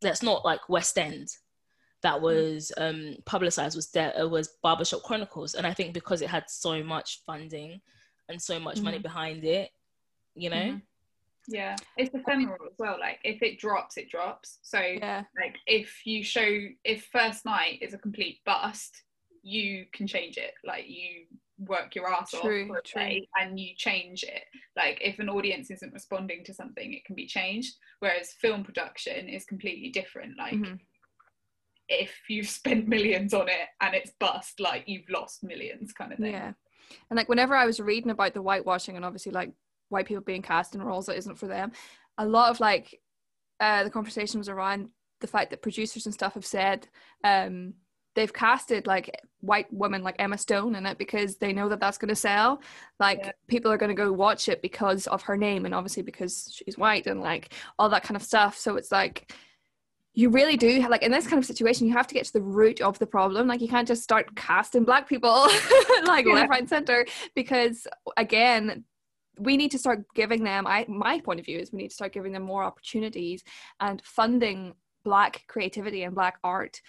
that's not like west end that was um publicized was there uh, was barbershop chronicles. And i think because it had so much funding and so much money Mhm. behind it you know? Mhm. yeah. It's ephemeral as well. Like if it drops it drops. So Yeah. like if you show if first night is a complete bust you can change it like you work your ass off True, for a true. and you change it like if an audience isn't responding to something it can be changed whereas film production is completely different like Mhm. if you've (laughs) spent millions on it and it's bust like you've lost millions kind of thing Yeah. And like whenever I was reading about the whitewashing and obviously like white people being cast in roles that isn't for them, a lot of like uh the conversation was around the fact that producers and stuff have said um they've casted like white women like Emma Stone in it because they know that that's going to sell. Like Yeah. people are going to go watch it because of her name and obviously because she's white and like all that kind of stuff. So it's like you really do like in this kind of situation you have to get to the root of the problem like you can't just start casting black people (laughs) like Yeah. left right center because again we need to start giving them i my point of view is we need to start giving them more opportunities and funding black creativity and black art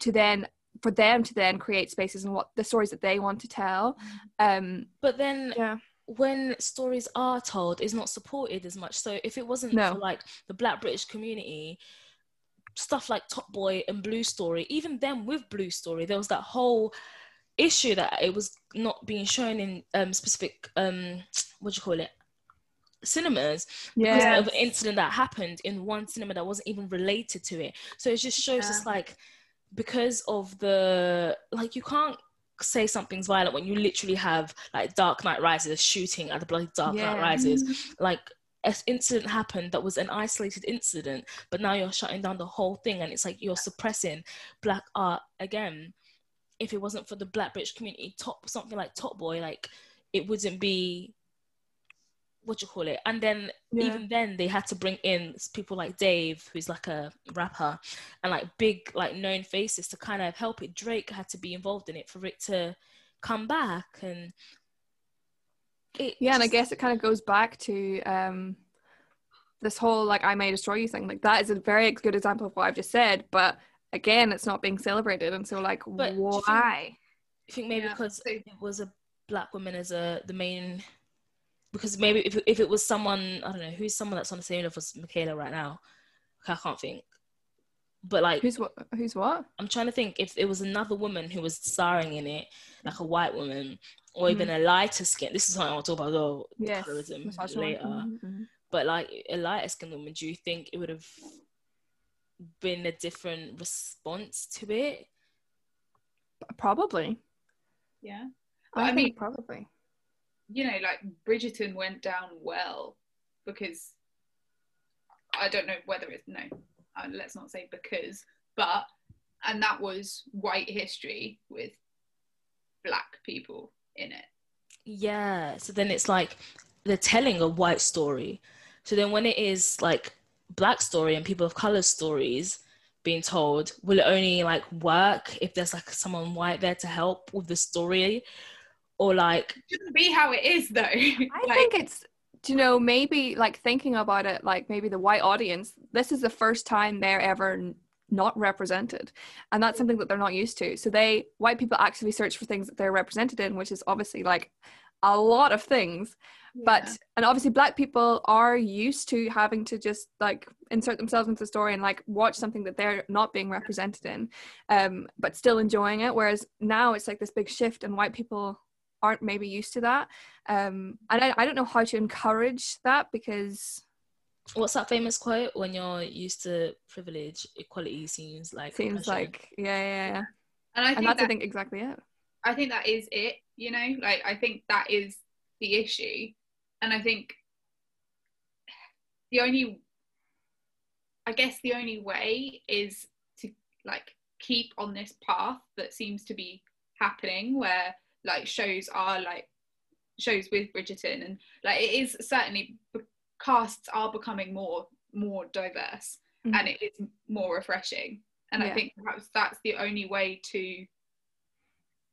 to then for them to then create spaces and what the stories that they want to tell. Um but then yeah. when stories are told is not supported as much. So if it wasn't No. for like the black british community stuff like top boy and blue story even then with blue story there was that whole issue that it was not being shown in um specific um what do you call it? Cinemas because yeah of an incident that happened in one cinema that wasn't even related to it. So it just shows us like because of the like you can't say something's violent when you literally have like Dark Knight Rises shooting at the bloody Dark Knight Rises. (laughs) Like an incident happened that was an isolated incident, but now you're shutting down the whole thing and it's like you're suppressing black art again. If it wasn't for the black British community, top something like Top Boy, like it wouldn't be what you call it and then Yeah. even then they had to bring in people like dave who's like a rapper and like big like known faces to kind of help it. Drake had to be involved in it for it to come back and it yeah and i guess it kind of goes back to um this whole like i may destroy you thing. Like that is a very good example of what i've just said but again it's not being celebrated and so like But think- why? I think maybe Yeah, because it was a black woman as a the main because maybe if, if it was someone I don't know who's someone that's on the same level as Michaela right now I can't think but like who's what who's what I'm trying to think if it was another woman who was starring in it, like a white woman, or even a lighter skin. This is what I want to talk about though, Mm-hmm. yes colorism later. Mhm, mhm. But like a lighter skinned woman, do you think it would have been a different response to it? probably yeah i, I think mean- probably you know, like Bridgerton went down well because I don't know whether it's no, uh, let's not say because, but and that was white history with black people in it. Yeah. So then it's like they're telling a white story. So then when it is like black story and people of color stories being told, will it only like work if there's like someone white there to help with the story? Or like shouldn't be how it is though. (laughs) i Like, think it's you know maybe like thinking about it like maybe the white audience this is the first time they're ever not represented and that's something that they're not used to. So they white people actively search for things that they're represented in which is obviously like a lot of things. But and obviously black people are used to having to just like insert themselves into the story and like watch something that they're not being represented in um but still enjoying it. Whereas now it's like this big shift and white people aren't maybe used to that um and I, I don't know how to encourage that because What's that famous quote? When you're used to privilege, equality seems like seems oppression. like yeah yeah yeah And I and think that's that, I think exactly it I think that is it, you know, like I think that is the issue. And I think the only I guess the only way is to like keep on this path that seems to be happening where like shows are like shows with Bridgerton and like it is certainly casts are becoming more more diverse Mhm. and it is more refreshing and I think perhaps that's the only way to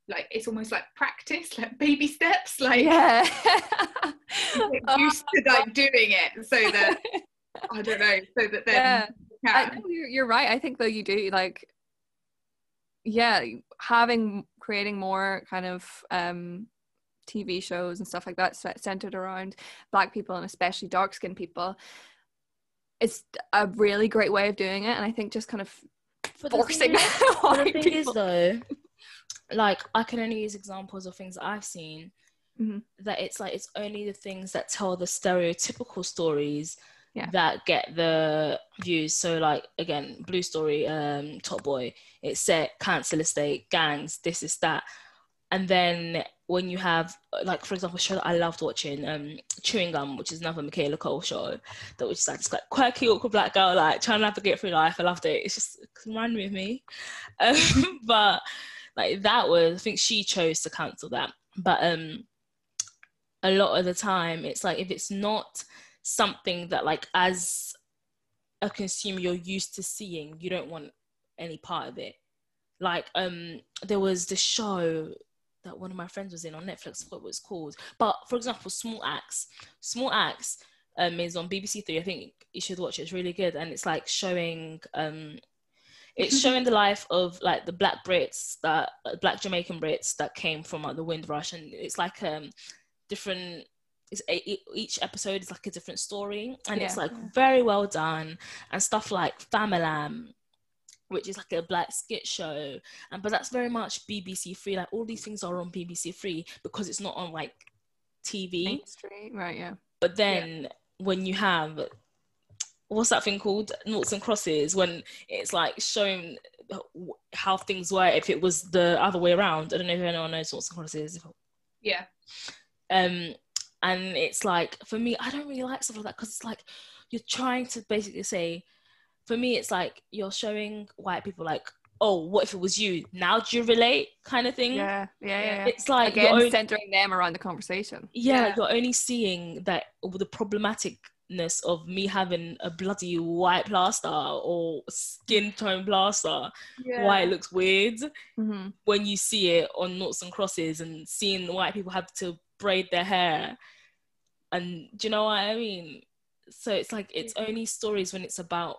like it's almost like practice (laughs) like baby steps like yeah (laughs) (laughs) used to like doing it so that I don't know so that then Yeah. I, can. no, you're, you're right. I think though you do like, yeah, having creating more kind of um, TV shows and stuff like that centered around Black people and especially dark skinned people. It's a really great way of doing it, and I think just kind of But the forcing thing is- (laughs) but the thing people. is though like i can only use examples of things that i've seen Mhm. that it's like it's only the things that tell the stereotypical stories Yeah. that get the views. So like again blue story um top boy it's set cancel estate gangs this is that. And then when you have like for example a show that i loved watching um chewing gum which is another michaela coel show that was just like this like quirky awkward black girl like trying to navigate through life. I loved it. It's just it reminded me of (laughs) me. Um, but like that was i think she chose to cancel that. But um a lot of the time it's like if it's not something that like as a consumer you're used to seeing you don't want any part of it. Like um there was the show that one of my friends was in on netflix what was called. But for example small acts. Small acts um is on bbc three. I think you should watch it. It's really good. And it's like showing um it's (laughs) showing the life of like the black brits that uh, black jamaican brits that came from like the windrush and it's like um different it's a, each episode is like a different story and it's Yeah. like very well done and stuff like Famalam which is like a black skit show and but that's very much BBC free like all these things are on BBC free because it's not on like TV Main Street, right? Yeah. but then when you have what's that thing called noughts and crosses when it's like shown how things were if it was the other way around i don't know if anyone knows noughts and crosses yeah um and it's like for me i don't really like stuff like that because it's like you're trying to basically say for me it's like you're showing white people like oh what if it was you now do you relate kind of thing Yeah, yeah, yeah. yeah. it's like you're Again, only- centering them around the conversation. yeah, Yeah. you're only seeing that the problematicness of me having a bloody white plaster or skin tone plaster why it looks weird Mm-hmm. when you see it on noughts and crosses and seeing white people have to braid their hair. And do you know what i mean? So it's like it's only stories when it's about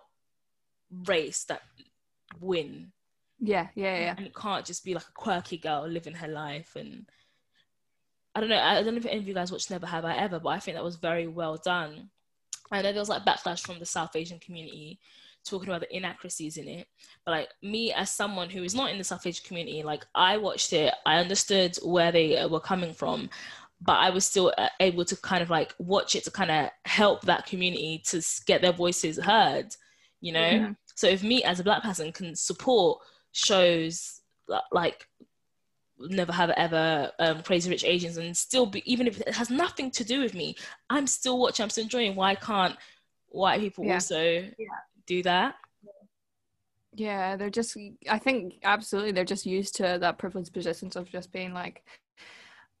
race that win. Yeah, yeah, yeah. and it can't just be like a quirky girl living her life and I don't know I don't know if any of you guys watched Never Have I Ever but I think that was very well done. I know there was like backlash from the South Asian community talking about the inaccuracies in it but like me as someone who is not in the South Asian community like I watched it I understood where they were coming from but I was still uh, able to kind of like watch it to kind of help that community to get their voices heard you know Mhm. so if me as a black person can support shows like never have ever um, crazy rich asians and still be even if it has nothing to do with me i'm still watching i'm still enjoying why can't white people Yeah. also do that Yeah, they're just, I think absolutely they're just used to that privileged positions of just being like,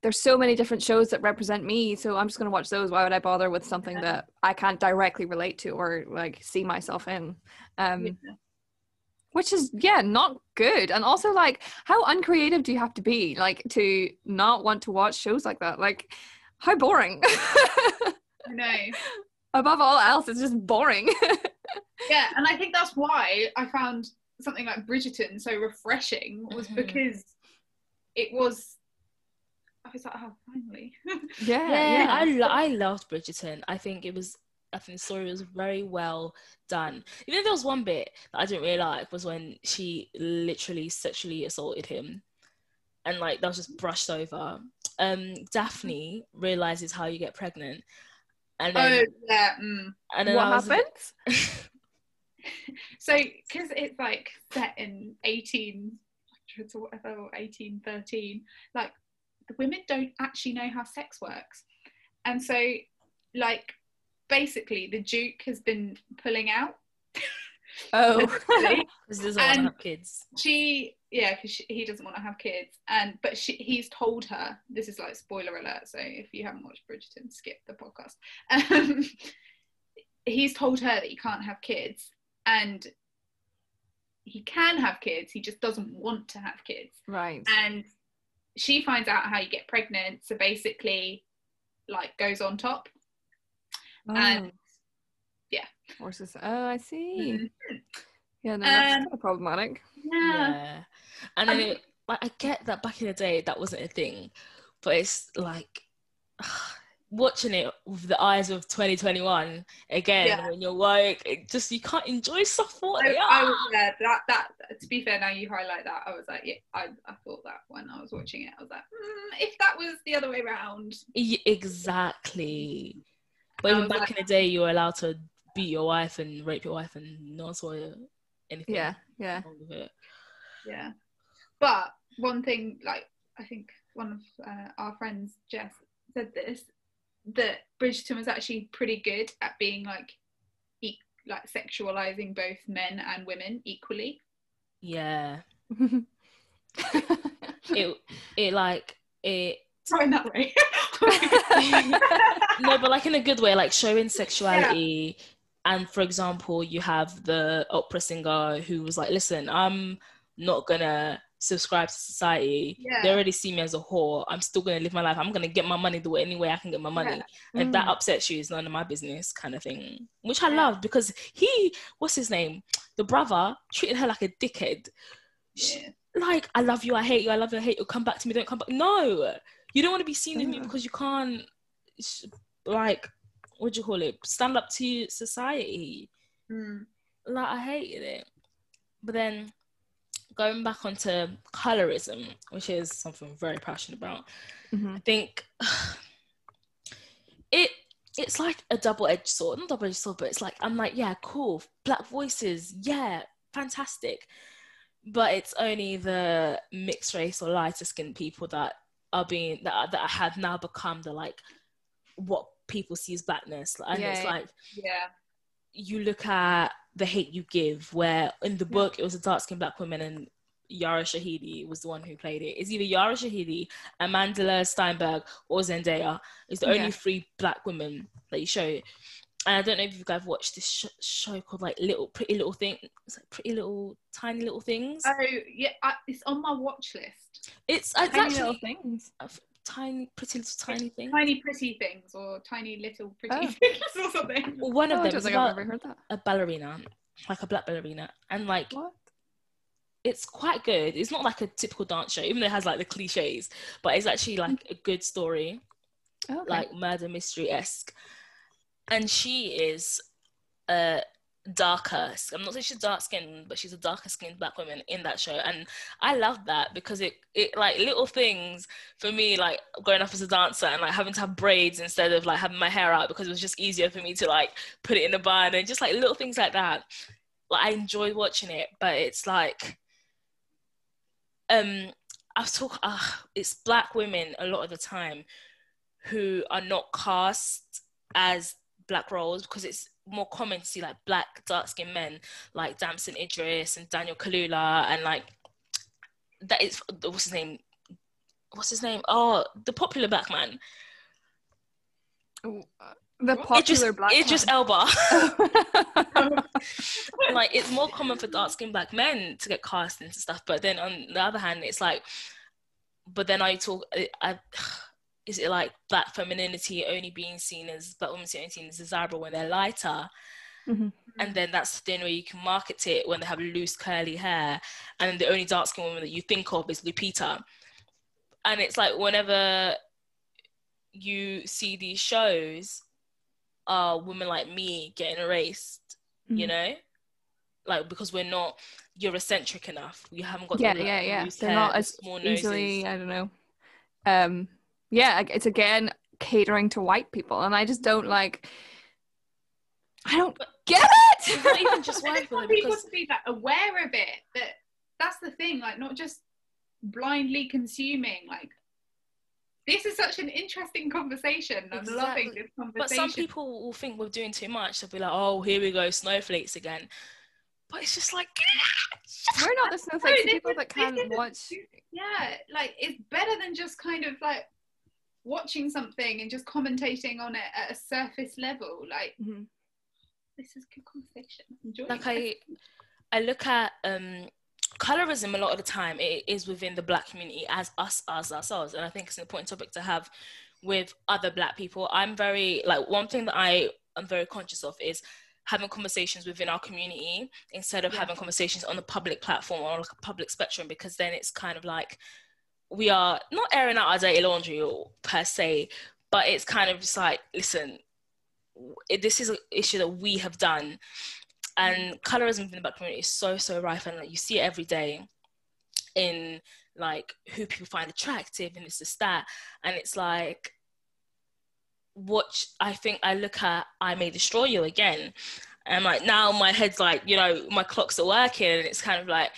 there's so many different shows that represent me, so I'm just going to watch those. Why would I bother with something that I can't directly relate to or like see myself in? Um, Yeah. Which is, yeah, not good. And also, like, how uncreative do you have to be, like, to not want to watch shows like that? Like, how boring. I know (laughs) Above all else, it's just boring. (laughs) yeah and i think that's why i found something like bridgerton so refreshing was Mhm. because it was i was like oh finally (laughs) yeah, yeah, yeah. I, lo- I loved bridgerton i think it was i think the story was very well done even if there was one bit that i didn't really like was when she literally sexually assaulted him and like that was just brushed over um Daphne realizes how you get pregnant, and Oh then, yeah. Mm. and then what I was happens? (laughs) So because it's like set in 1800s or whatever, or 1813, like the women don't actually know how sex works, and so like basically the Duke has been pulling out. (laughs) Oh, because (laughs) doesn't want to have kids. she yeah because he doesn't want to have kids and but she he's told her this is like spoiler alert so if you haven't watched bridgerton skip the podcast (laughs) um, he's told her that he can't have kids and he can have kids he just doesn't want to have kids right. and she finds out how you get pregnant so basically like goes on top and Oh, horses. Oh, I see. Mhm. Yeah, no, that's Um, kind of problematic. yeah Yeah, and then Um, it, like I get that back in the day that wasn't a thing, but it's like watching it with the eyes of 2021 again Yeah. when you're like it just you can't enjoy stuff for I, they I was yeah, that that to be fair now you highlight that I was like yeah I, I thought that when I was watching it I was like mm, if that was the other way around exactly. But even back like- in the day, you were allowed to beat your wife and rape your wife, and no one saw anything Yeah, yeah. with it. yeah but one thing like I think one of uh, our friends Jess said this that Bridgerton was actually pretty good at being like e- like sexualizing both men and women equally. Yeah, (laughs) it it like it sorry in that way. (laughs) No, but like in a good way, like showing sexuality. And for example, you have the opera singer who was like, "Listen, I'm not gonna subscribe to society. Yeah. They already see me as a whore. I'm still gonna live my life. I'm gonna get my money the way any way I can get my money. Yeah. And if that Mm. upsets you, it's none of my business, kind of thing. Which I Yeah. love because he, what's his name, the brother, treated her like a dickhead. She- like I love you, I hate you, I love you, I hate you. Come back to me, don't come back. No, you don't want to be seen with me because you can't. sh- Like, what do you call it? Stand up to society. Mm. Like I hated it. But then going back onto colorism, which is something I'm very passionate about. Mhm. I think (sighs) it it's like a double-edged sword, not double-edged sword, but it's like I'm like, yeah, cool, black voices, yeah, fantastic. But it's only the mixed race or lighter skinned people that are being that that have now become the like what people see as blackness, and Yeah, it's like yeah you look at the hate you give, where in the book it was a dark skinned black woman and Yara Shahidi was the one who played it. It's either Yara Shahidi, Amandla Stenberg, or Zendaya. It's the only Yeah. three black women that you show. And I don't know if you guys watched this sh- show called like Little Pretty Little Thing. It's like Pretty Little Tiny Little Things. oh yeah I, it's on my watch list it's it's Tiny little things. A f- tiny, pretty little tiny thing. tiny pretty things or tiny little pretty Oh. (laughs) things or something (laughs) One of Oh, them don't is I've about heard that. a ballerina, like a black ballerina, and like What? it's quite good. It's not like a typical dance show, even though it has like the cliches, but it's actually like mm. a good story, Oh, okay. like murder mystery esque. And she is a darker. I'm not saying she's dark skinned, but she's a darker skinned black woman in that show, and I love that because it it like little things for me, like growing up as a dancer and like having to have braids instead of like having my hair out because it was just easier for me to like put it in a bun and just like little things like that. Like I enjoy watching it, but it's like um I've talked uh, it's black women a lot of the time who are not cast as black roles because it's more common to see like black dark skinned men like Damson Idris and Daniel Kaluuya and like that is what's his name? What's his name? Oh the popular black man. Uh, the popular Idris, black Idris man. Elba. (laughs) (laughs) Like it's more common for dark skinned black men to get cast into stuff but then on the other hand it's like but then I talk I, I is it like black femininity only being seen as black women only seen as desirable when they're lighter Mhm. and then that's the only way you can market it when they have loose curly hair and then the only dark skinned woman that you think of is Lupita and it's like whenever you see these shows are women like me getting erased you Mhm. know like because we're not Eurocentric enough we haven't got yeah, the, yeah, yeah. They're hair, not as small noses. easily. I don't know. Um, yeah, it's again catering to white people, and I just don't like. I don't get It's it. not (laughs) even just white people want people because to be like aware of it. That that's the thing. Like not just blindly consuming. Like this is such an interesting conversation. I'm loving Exactly. this But some people will think we're doing too much. They'll be like, "Oh, here we go, snowflakes again." But it's just like, We're not the snowflakes. The this people is- that this can't is a- watch. yeah, like it's better than just kind of like watching something and just commentating on it at a surface level. Like Mhm. this is good conversation. Enjoy. like I, (laughs) I look at um, colorism a lot of the time. It is within the black community as us as ourselves, and I think it's an important topic to have with other black people. I'm very like one thing that I am very conscious of is having conversations within our community instead of Yeah. having conversations on the public platform or like a public spectrum because then it's kind of like we are not airing out our dirty laundry per se but it's kind of just like listen this is an issue that we have done. And colorism within the black community is so so rife and like, you see it every day in like who people find attractive and it's is that. And it's like what I think I look at I may destroy you again. And like now my head's like you know my clocks are working and it's kind of like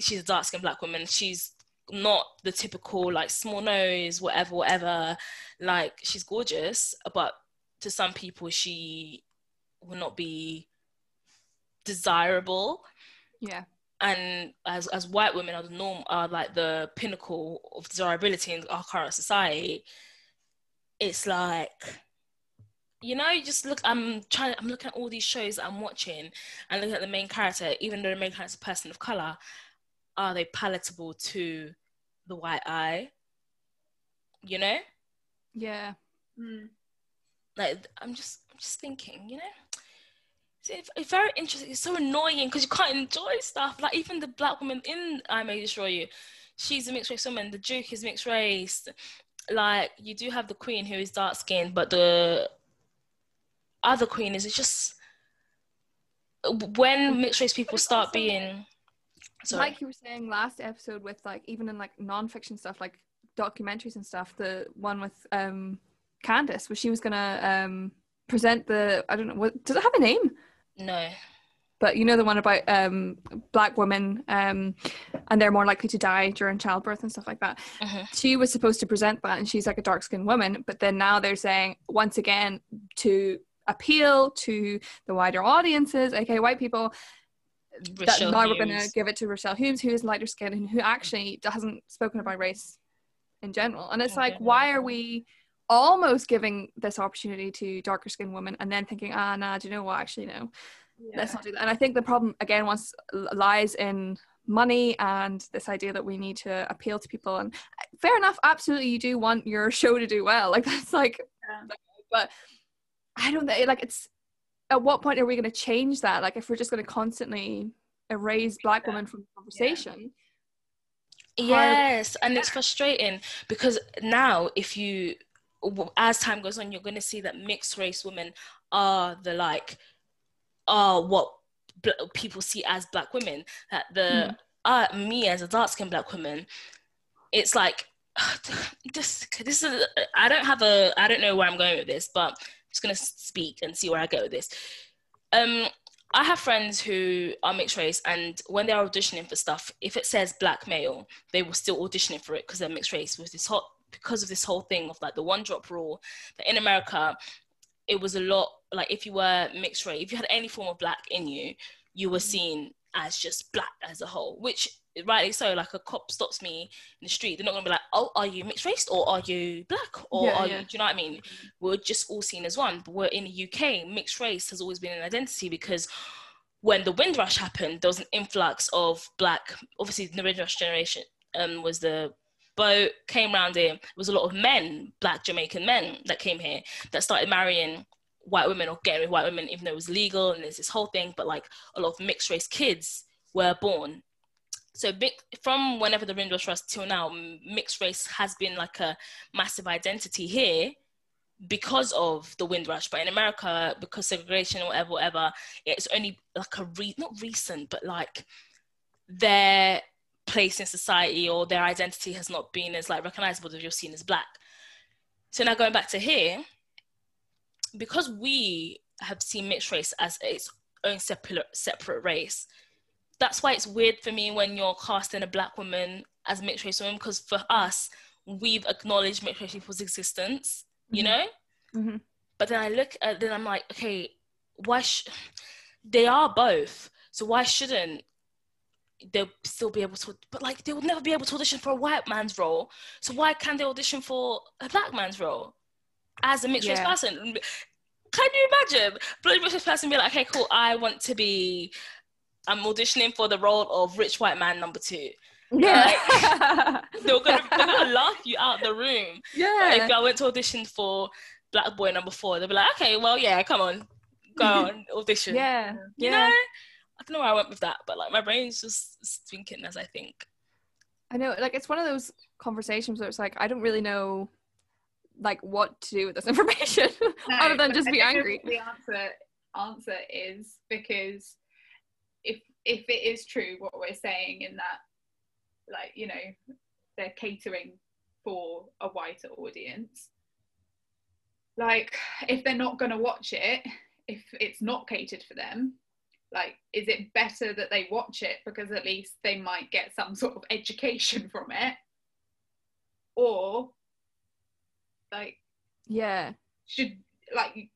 she's a dark skinned black woman. She's not the typical like small nose whatever whatever like she's gorgeous but to some people she will not be desirable Yeah. and as as white women are the norm are like the pinnacle of desirability in our current society it's like you know you just look i'm trying i'm looking at all these shows that i'm watching and looking at the main character even though the main character is a person of color are they palatable to the white eye you know? Yeah. Mm. like i'm just i'm just thinking you know? It's, it's- it's very interesting. It's so annoying because you can't enjoy stuff. Like even the black woman in i may destroy you she's a mixed race woman. The duke is mixed race. Like you do have the queen who is dark skinned but the other queen is just when mixed race people start being sorry Like you were saying last episode with like even in like non-fiction stuff like documentaries and stuff, the one with um Candice where she was gonna um present the I don't know what does it have a name? no But you know the one about um black women um and they're more likely to die during childbirth and stuff like that. Mhm. She was supposed to present that and she's like a dark skinned woman, but then now they're saying once again to appeal to the wider audiences, okay, white people, that Rochelle now we're going to give it to Rochelle Humes, who is lighter skinned and who actually hasn't spoken about race in general. And it's like, why are we almost giving this opportunity to darker skinned women and then thinking, ah, nah, do you know what? Actually, no, let's not do that. And I think the problem, again, once lies in money and this idea that we need to appeal to people. And uh, fair enough, absolutely, you do want your (laughs) show to do well. Like, that's like, Yeah. but I don't think, like, it's at what point are we going to change that? Like, if we're just going to constantly erase black women from the conversation. Yes, and it's frustrating because now, if you, as time goes on, you're going to see that mixed race women are the like, are what bl- people see as black women. That the uh, me as a dark skinned black woman, it's like, (sighs) this this is I don't have a I don't know where I'm going with this, but Just gonna speak and see where I go with this. Um, I have friends who are mixed race, and when they're auditioning for stuff, if it says black male, they will still auditioning for it because they're mixed race. With this whole because of this whole thing of like the one drop rule, that in America, it was a lot like if you were mixed race, if you had any form of black in you, you were seen as just black as a whole, which rightly so. Like a cop stops me in the street, they're not gonna be like, "Oh, are you mixed race or are you black or Yeah, are yeah. you?" Do you know what I mean? We're just all seen as one. But we're in the UK, mixed race has always been an identity because when the Windrush happened, there was an influx of black. Obviously, the Windrush generation um, was the boat came around here. There was a lot of men, black Jamaican men, that came here that started marrying white women or getting with white women, even though it was legal and there's this whole thing. But like a lot of mixed race kids were born. So big, from whenever the Windrush was till now, mixed race has been like a massive identity here because of the Windrush. But in America, because segregation or whatever, whatever, it's only like a re- not recent, but like their place in society or their identity has not been as like recognizable if you're seen as black. So now going back to here, because we have seen mixed race as its own separate separate race, that's why it's weird for me when you're casting a black woman as a mixed race woman because for us we've acknowledged mixed race people's existence, you Mhm. know. Mhm. But then I look at then I'm like, okay, why? Sh- they are both, so why shouldn't they'll still be able to? But like they will never be able to audition for a white man's role, so why can't they audition for a black man's role as a mixed race person? Can you imagine? A mixed race person be like, okay, cool, I want to be. I'm auditioning for the role of rich white man number two. Yeah. (laughs) They're gonna, they're gonna laugh you out of the room. But yeah. if I went to audition for Black Boy number four, they'd be like, okay, well, yeah, come on, go (laughs) on, audition. Yeah. You Yeah. know, I don't know where I went with that, but like my brain's just thinking as I think. I know, like it's one of those conversations where it's like I don't really know, like what to do with this (laughs) information No, other than just I be angry. The answer answer is because if if it is true what we're saying in that, like you know, they're catering for a wider audience. Like if they're not going to watch it, if it's not catered for them, like is it better that they watch it because at least they might get some sort of education from it, or like Yeah. should like you-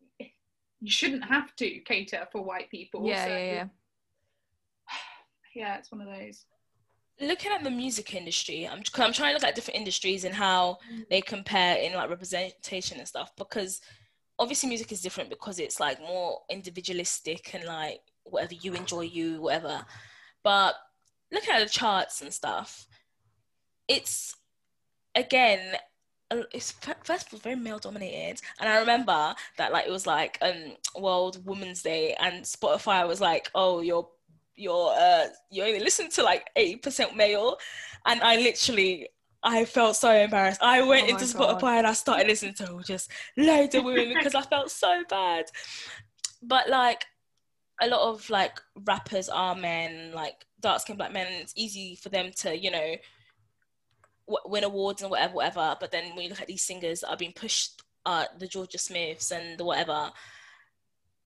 shouldn't have to cater for white people. Yeah. so- Yeah. Yeah. Yeah, it's one of those. Looking at the music industry, I'm, I'm trying to look at different industries and how they compare in like representation and stuff because obviously music is different because it's like more individualistic and like whatever you enjoy you whatever. But looking at the charts and stuff it's again it's first of all very male dominated. And i remember that like it was like um world women's day and spotify was like oh you're you're uh you only listen to like 80% male and i literally I felt so embarrassed. I went Oh into God. Spotify and I started listening to just loads of women because I felt so bad. But like a lot of like rappers are men, like dark skinned black men, and it's easy for them to, you know, w- win awards and whatever, whatever. But then when you look at these singers that are being pushed, uh, the Jorja Smiths and the whatever,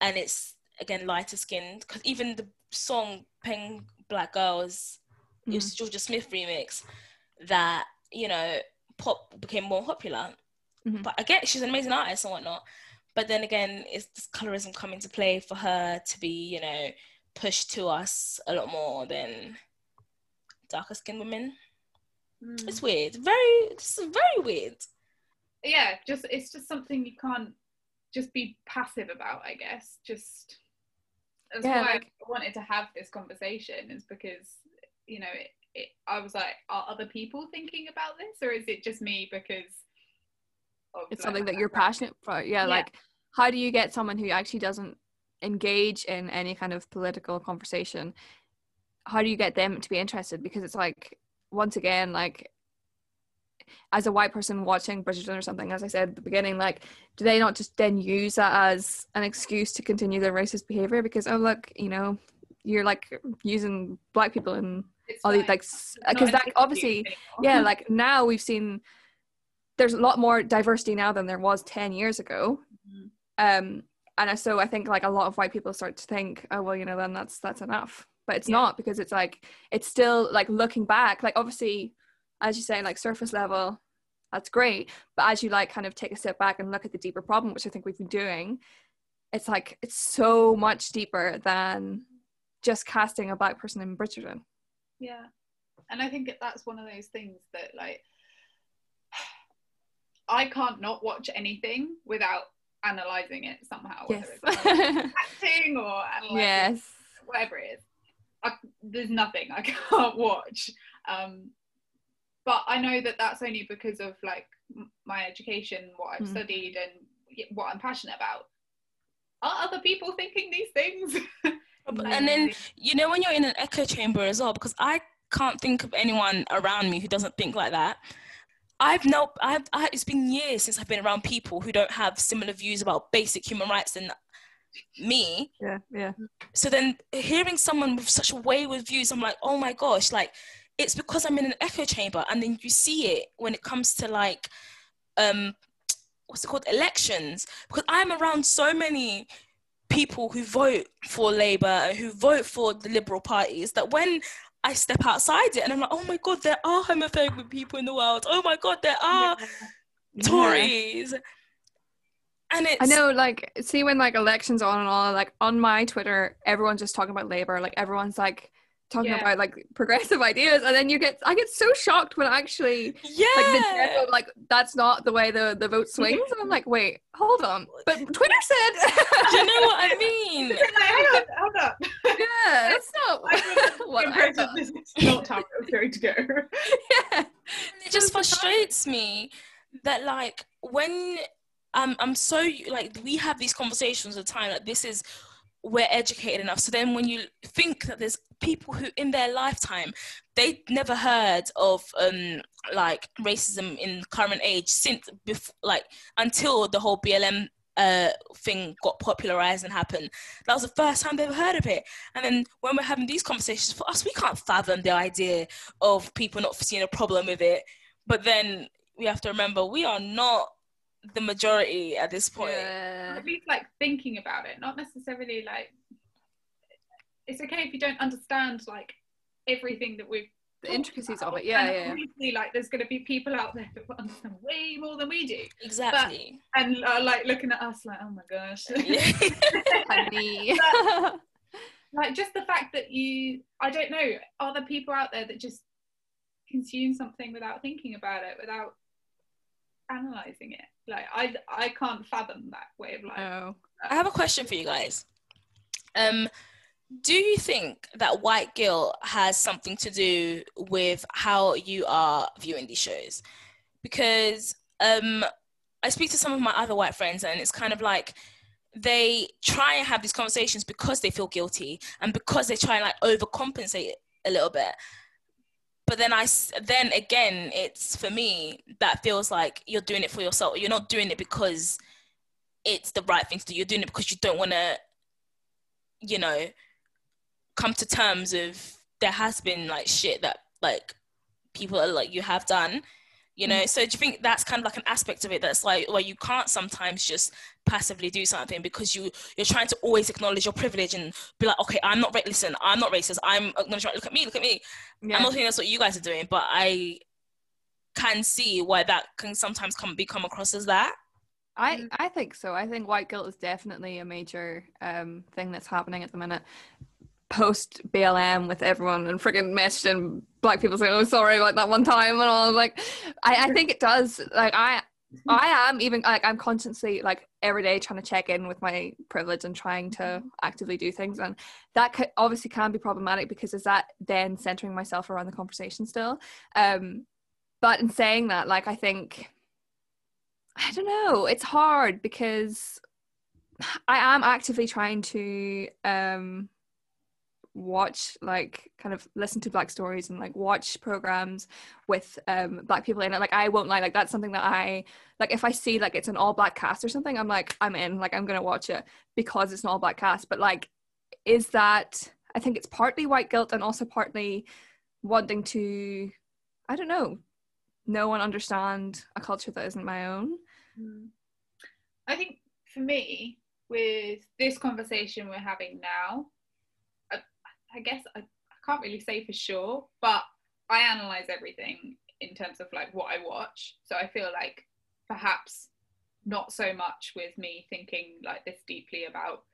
and it's again lighter skinned because even the song "Peng Black Girls" it was Jorja Smith remix that you know pop became more popular. Mhm. But I get she's an amazing artist and whatnot. But then again, is this colorism come into play for her to be, you know, pushed to us a lot more than darker skinned women? Mm. It's weird. Very, this is very weird. yeah, just it's just something you can't just be passive about, I guess. Just that's Yeah, why like- I wanted to have this conversation is because you know it, it, I was like, are other people thinking about this, or is it just me because It's like, something that you're passionate for. Yeah, Yeah. Like, how do you get someone who actually doesn't engage in any kind of political conversation? How do you get them to be interested? Because it's like, once again, like as a white person watching Bridgerton or something, as I said at the beginning, like, do they not just then use that as an excuse to continue their racist behavior? Because oh look, you know, you're like using black people and It's all these like because that obviously yeah (laughs) like now we've seen there's a lot more diversity now than there was 10 years ago Mhm. um and so i think like a lot of white people start to think oh well you know then that's that's enough but it's Yeah. not because it's like it's still like looking back like obviously as you say like surface level that's great but as you like kind of take a step back and look at the deeper problem which i think we've been doing it's like it's so much deeper than just casting a black person in bridgerton Yeah. And I think that's one of those things that like (sighs) I can't not watch anything without analysing it somehow. yes Whether it's (laughs) acting or analysing yes whatever it is. I, there's nothing I (laughs) can't watch. Um, but I know that that's only because of like my education, what I've Mm. studied, and what I'm passionate about. Are other people thinking these things? (laughs) And then you know when you're in an echo chamber as well, because I can't think of anyone around me who doesn't think like that. I've no, I've, I, it's been years since I've been around people who don't have similar views about basic human rights than me. yeah yeah So then hearing someone with such a wayward views, I'm like, oh my gosh, like it's because I'm in an echo chamber. And then you see it when it comes to like, um, what's it called elections because I'm around so many people who vote for Labour and who vote for the Liberal parties that when I step outside it and I'm like, oh my god, there are homophobic people in the world. Oh my god, there are Yeah. Tories. And it's I know, like, see when like elections are on and all, like on my Twitter, everyone's just talking about Labour. Like everyone's like talking Yeah. about like progressive ideas, and then you get, I get so shocked when actually yeah. like the general, like that's not the way the the vote swings. Mm-hmm. And I'm like, wait, hold on. But Twitter said, (laughs) Do you know what I mean? (laughs) Like, hang hold up. yeah, that's not (laughs) what I Impressive, thought. this is not how it was going to go. Yeah. it just frustrates me that like when I'm I'm so like we have these conversations all the time like this is we're educated enough. So then when you think that there's people who in their lifetime they never heard of um like racism in current age since before like until the whole BLM uh thing got popularized and happened. That was the first time they ever heard of it. And then when we're having these conversations for us we can't fathom the idea of people not seeing a problem with it. But then we have to remember we are not the majority at this point. Yeah. At least like thinking about it, not necessarily like it's okay if you don't understand like everything that we've The talked intricacies of it. Yeah, And yeah, yeah. Obviously, like there's going to be people out there that understand way more than we do, Exactly. and uh, like looking at us like, oh my gosh. (laughs) Honey. like just the fact that you i don't know are there people out there that just consume something without thinking about it without analyzing it like i i can't fathom that way of life oh. I have a question for you guys. Um, do you think that white guilt has something to do with how you are viewing these shows? Because um, I speak to some of my other white friends, and it's kind of like they try and have these conversations because they feel guilty and because they try and like overcompensate a little bit. But then I, then again, it's for me that feels like you're doing it for yourself. You're not doing it because it's the right thing to do. You're doing it because you don't want to, you know, come to terms of there has been like shit that like people are like you have done, you know. So do you think that's kind of like an aspect of it that's like where you can't sometimes just passively do something because you you're trying to always acknowledge your privilege and be like, okay, I'm not ra- listen, I'm not racist. I'm acknowledging. Look at me, look at me. Yeah. I'm not saying that's what you guys are doing, but I can see why that can sometimes come be come across as that. I, I think so. I think white guilt is definitely a major um, thing that's happening at the minute. Post BLM with everyone and freaking and black people saying, "Oh, sorry about that one time," and all. Like, I, I think it does. Like, I I am even like I'm constantly like every day trying to check in with my privilege and trying to actively do things, and that ca- obviously can be problematic because is that then centering myself around the conversation still. Um, but in saying that, like I think I don't know. It's hard because I am actively trying to um watch like kind of listen to black stories and like watch programs with um black people in it. Like i won't lie like that's something that i like if i see like it's an all black cast or something i'm like i'm in like i'm gonna watch it because it's an all black cast. But like is that i think it's partly white guilt and also partly wanting to i don't know know and understand a culture that isn't my own. Mm. I think for me, with this conversation we're having now, I guess I, I can't really say for sure, but I analyze everything in terms of like what I watch. So I feel like perhaps not so much with me thinking like this deeply about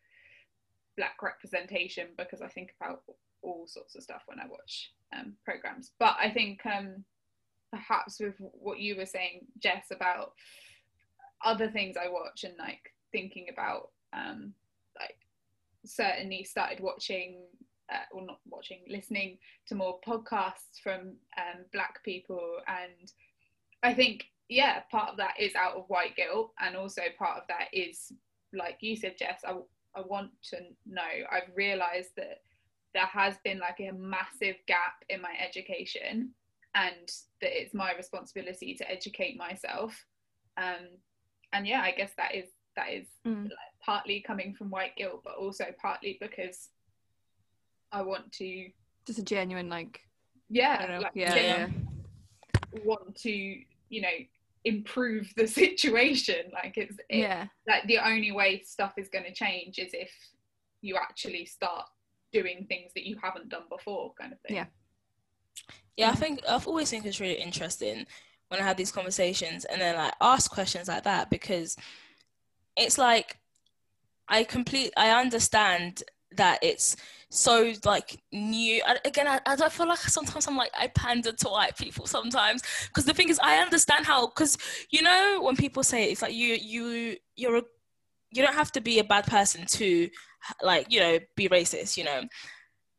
black representation because I think about all sorts of stuff when I watch um, programs. But I think um, perhaps with what you were saying, Jess, about other things I watch and like thinking about um like certainly started watching uh, or not watching listening to more podcasts from um black people. And I think yeah part of that is out of white guilt. And also part of that is like you said Jess I, I want to know. I've realized that there has been like a massive gap in my education and that it's my responsibility to educate myself. Um and yeah i guess that is that is Mm. like partly coming from white guilt but also partly because i want to just a genuine like I yeah don't know like, yeah, genuinely yeah. want to you know improve the (laughs) situation like it's it, yeah like the only way stuff is going to change is if you actually start doing things that you haven't done before kind of thing Yeah. Yeah, I think I've always think it's really interesting when I have these conversations and then like ask questions like that because it's like I complete I understand that it's so like new I, again I, I feel like sometimes I'm like I pander to white people sometimes. Because the thing is I understand how because you know when people say it's like you you you're a you don't have to be a bad person to like you know be racist you know.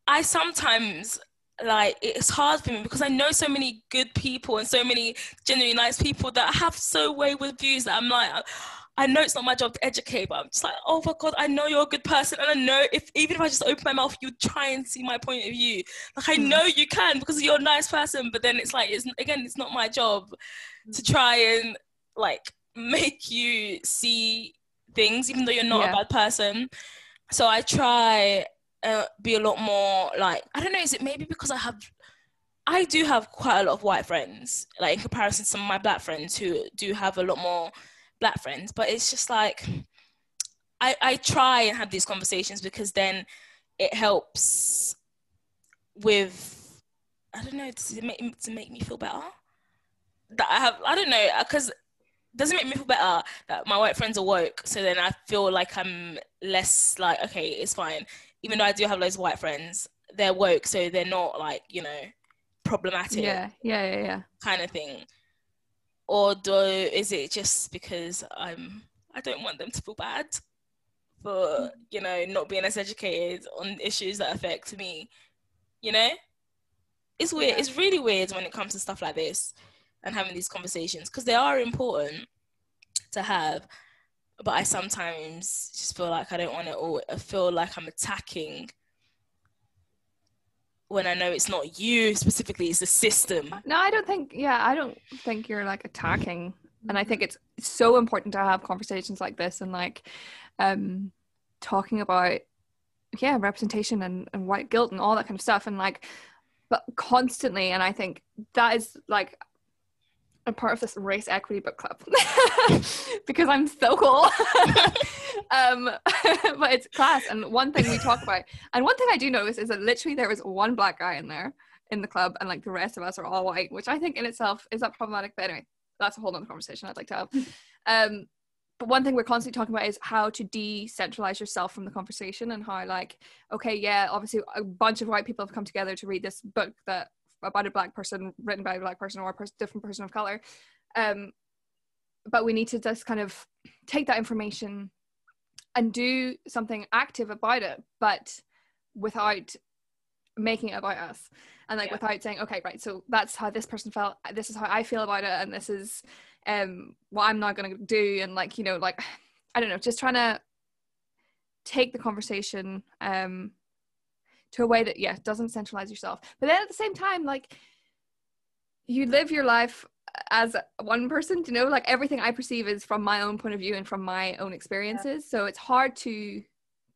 I sometimes like it's hard for me because I know so many good people and so many genuinely nice people that have so wayward views that I'm like I know it's not my job to educate, but I'm just like, oh my god, I know you're a good person, and I know if even if I just open my mouth, you try and see my point of view. Like I Mm. know you can because you're a nice person, but then it's like it's again, it's not my job to try and like make you see things, even though you're not Yeah. a bad person. So I try uh, be a lot more like I don't know. Is it maybe because I have I do have quite a lot of white friends, like in comparison to some of my black friends who do have a lot more black friends. But it's just like I I try and have these conversations because then it helps with I don't know it make to make me feel better? That I have I don't know because doesn't make me feel better that my white friends are woke? So then I feel like I'm less like okay it's fine. Even though I do have loads of white friends they're woke so they're not like you know problematic yeah yeah yeah yeah. kind of thing or do is it just because I'm I don't want them to feel bad for you know not being as educated on issues that affect me you know it's weird Yeah. it's really weird when it comes to stuff like this and having these conversations because they are important to have but I sometimes just feel like I don't want to all I feel like I'm attacking when I know it's not you specifically it's the system. No i don't think yeah i don't think you're like attacking. And i think it's so important to have conversations like this and like um talking about yeah representation and, and white guilt and all that kind of stuff and like but constantly and i think that is like a part of this race equity book club. (laughs) Because i'm so cool. (laughs) Um (laughs) but it's class and one thing we talk about and one thing i do notice is that literally there was one black guy in there in the club and like the rest of us are all white which i think in itself is that problematic but anyway that's a whole nother conversation i'd like to have. Um but one thing we're constantly talking about is how to decentralize yourself from the conversation and how like okay yeah obviously a bunch of white people have come together to read this book that about a black person written by a black person or a pers- different person of color um but we need to just kind of take that information and do something active about it but without making it about us and like Yeah. without saying okay right so that's how this person felt this is how i feel about it and this is um what i'm not going to do and like you know like (sighs) i don't know just trying to take the conversation um to a way that yeah doesn't centralize yourself. But then at the same time like you live your life as one person you know like everything i perceive is from my own point of view and from my own experiences. So it's hard to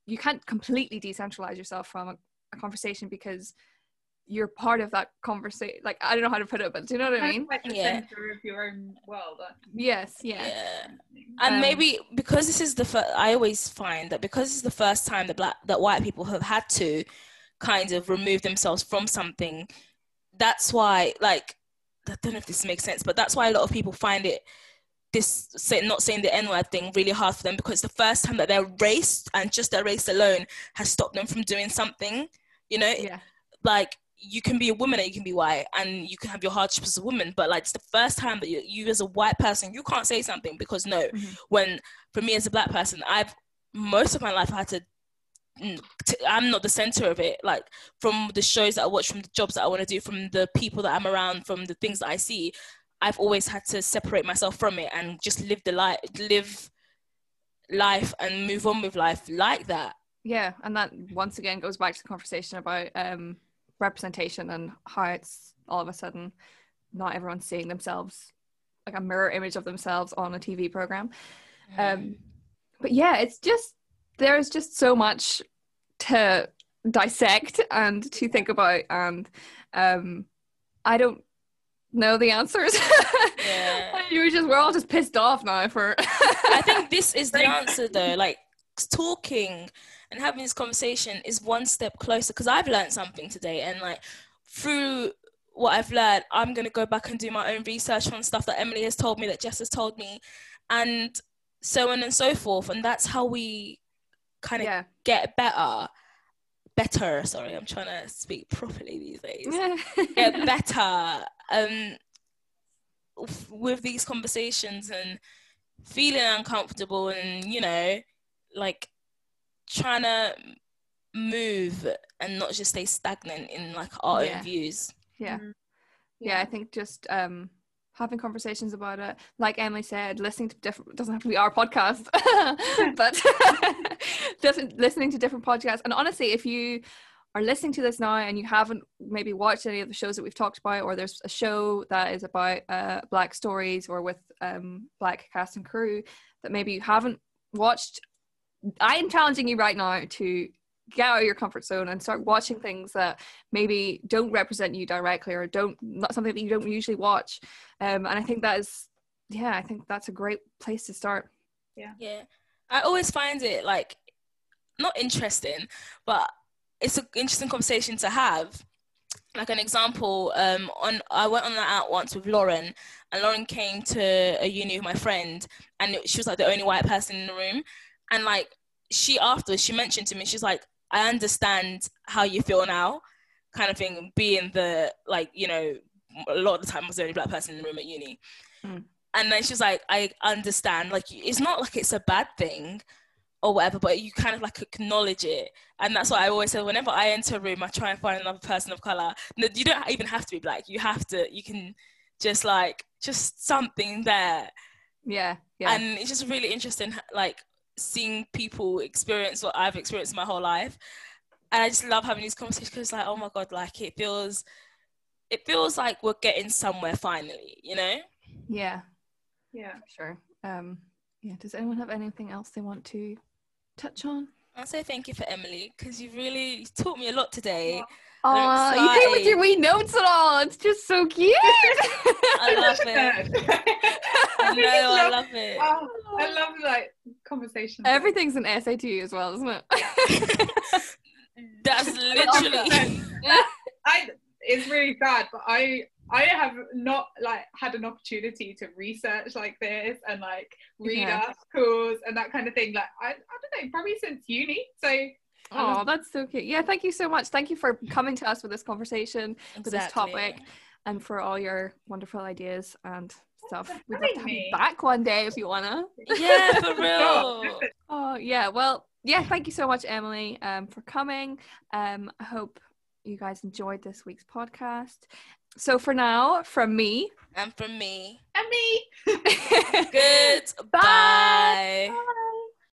you can't completely decentralize yourself from a, a conversation because you're part of that conversation like i don't know how to put it but do you know what i mean of like the Yeah. center of your own world aren't yes yeah. Yeah. And Um, maybe because this is the first i always find that because it's the first time that black that white people have had to kind of remove themselves from something. That's why like i don't know if this makes sense but that's why a lot of people find it this say, not saying the n-word thing really hard for them because it's the first time that their race and just their race alone has stopped them from doing something you know? Yeah. Like you can be a woman and you can be white and you can have your hardship as a woman but like it's the first time that you, you as a white person you can't say something because no Mhm. when for me as a black person i've most of my life i had to i'm not the center of it. Like from the shows that i watch from the jobs that i want to do from the people that i'm around from the things that i see i've always had to separate myself from it and just live the life live life and move on with life like that. Yeah and that once again goes back to the conversation about um representation and how it's all of a sudden not everyone's seeing themselves like a mirror image of themselves on a tv program. Um but yeah it's just there's just so much to dissect and to think about and um i don't know the answers (laughs) Yeah. you were just we're all just pissed off now for (laughs) I think this is the answer though. Like talking and having this conversation is one step closer because I've learned something today and like through what I've learned, I'm gonna go back and do my own research on stuff that Emily has told me, that Jess has told me, and so on and so forth. And that's how we kind of yeah get better. Better, sorry, I'm trying to speak properly these days. (laughs) get better um with these conversations and feeling uncomfortable and you know like trying to move and not just stay stagnant in like our Yeah. own views yeah Mm. yeah i think just um having conversations about it. Like emily said listening to different doesn't have to be our podcast (laughs) but (laughs) just listening to different podcasts. And honestly if you are listening to this now and you haven't maybe watched any of the shows that we've talked about or there's a show that is about uh, black stories or with um, black cast and crew that maybe you haven't watched i am challenging you right now to get out of your comfort zone and start watching things that maybe don't represent you directly or don't not something that you don't usually watch. Um, and i think that is yeah i think that's a great place to start. Yeah. Yeah. i always find it like not interesting but it's an interesting conversation to have. Like an example um on i went on that out once with lauren and lauren came to a uni with my friend and it- she was like the only white person in the room. And like she afterwards she mentioned to me she's like i understand how you feel now kind of thing being the like you know a lot of the time I was the only black person in the room at uni. Mm. and then she's like i understand like it's not like it's a bad thing or whatever but you kind of like acknowledge it. And that's what i always say whenever i enter a room i try and find another person of color. No, you don't even have to be black. You have to you can just like just something there. Yeah yeah. And it's just really interesting like seeing people experience what i've experienced my whole life. And i just love having these conversations because it's like oh my god like it feels it feels like we're getting somewhere finally you know? Yeah. Yeah. sure. Um yeah. Does anyone have anything else they want to touch on? I'll say thank you for emily because you really taught me a lot today. Oh, I'm you came with your wee notes and all. It's just so cute. (laughs) i love (laughs) it i know i love- love it Oh, I love like conversations. Everything's an SAT as well, isn't it? (laughs) that's literally I it's really sad, but I I have not like had an opportunity to research like this and like read Yeah. articles and that kind of thing. Like I, I don't know, probably since uni. So Oh, that's so cute. Yeah, thank you so much. Thank you for coming to us with this conversation, exactly. with this topic, and for all your wonderful ideas and stuff. We'd love to have you back one day if you wanna. (laughs) Yeah, for (laughs) real. oh yeah. Well, yeah. Thank you so much, Emily, um, for coming. Um, I hope you guys enjoyed this week's podcast. So for now, from me and from me and me. (laughs) Good. Bye. Bye.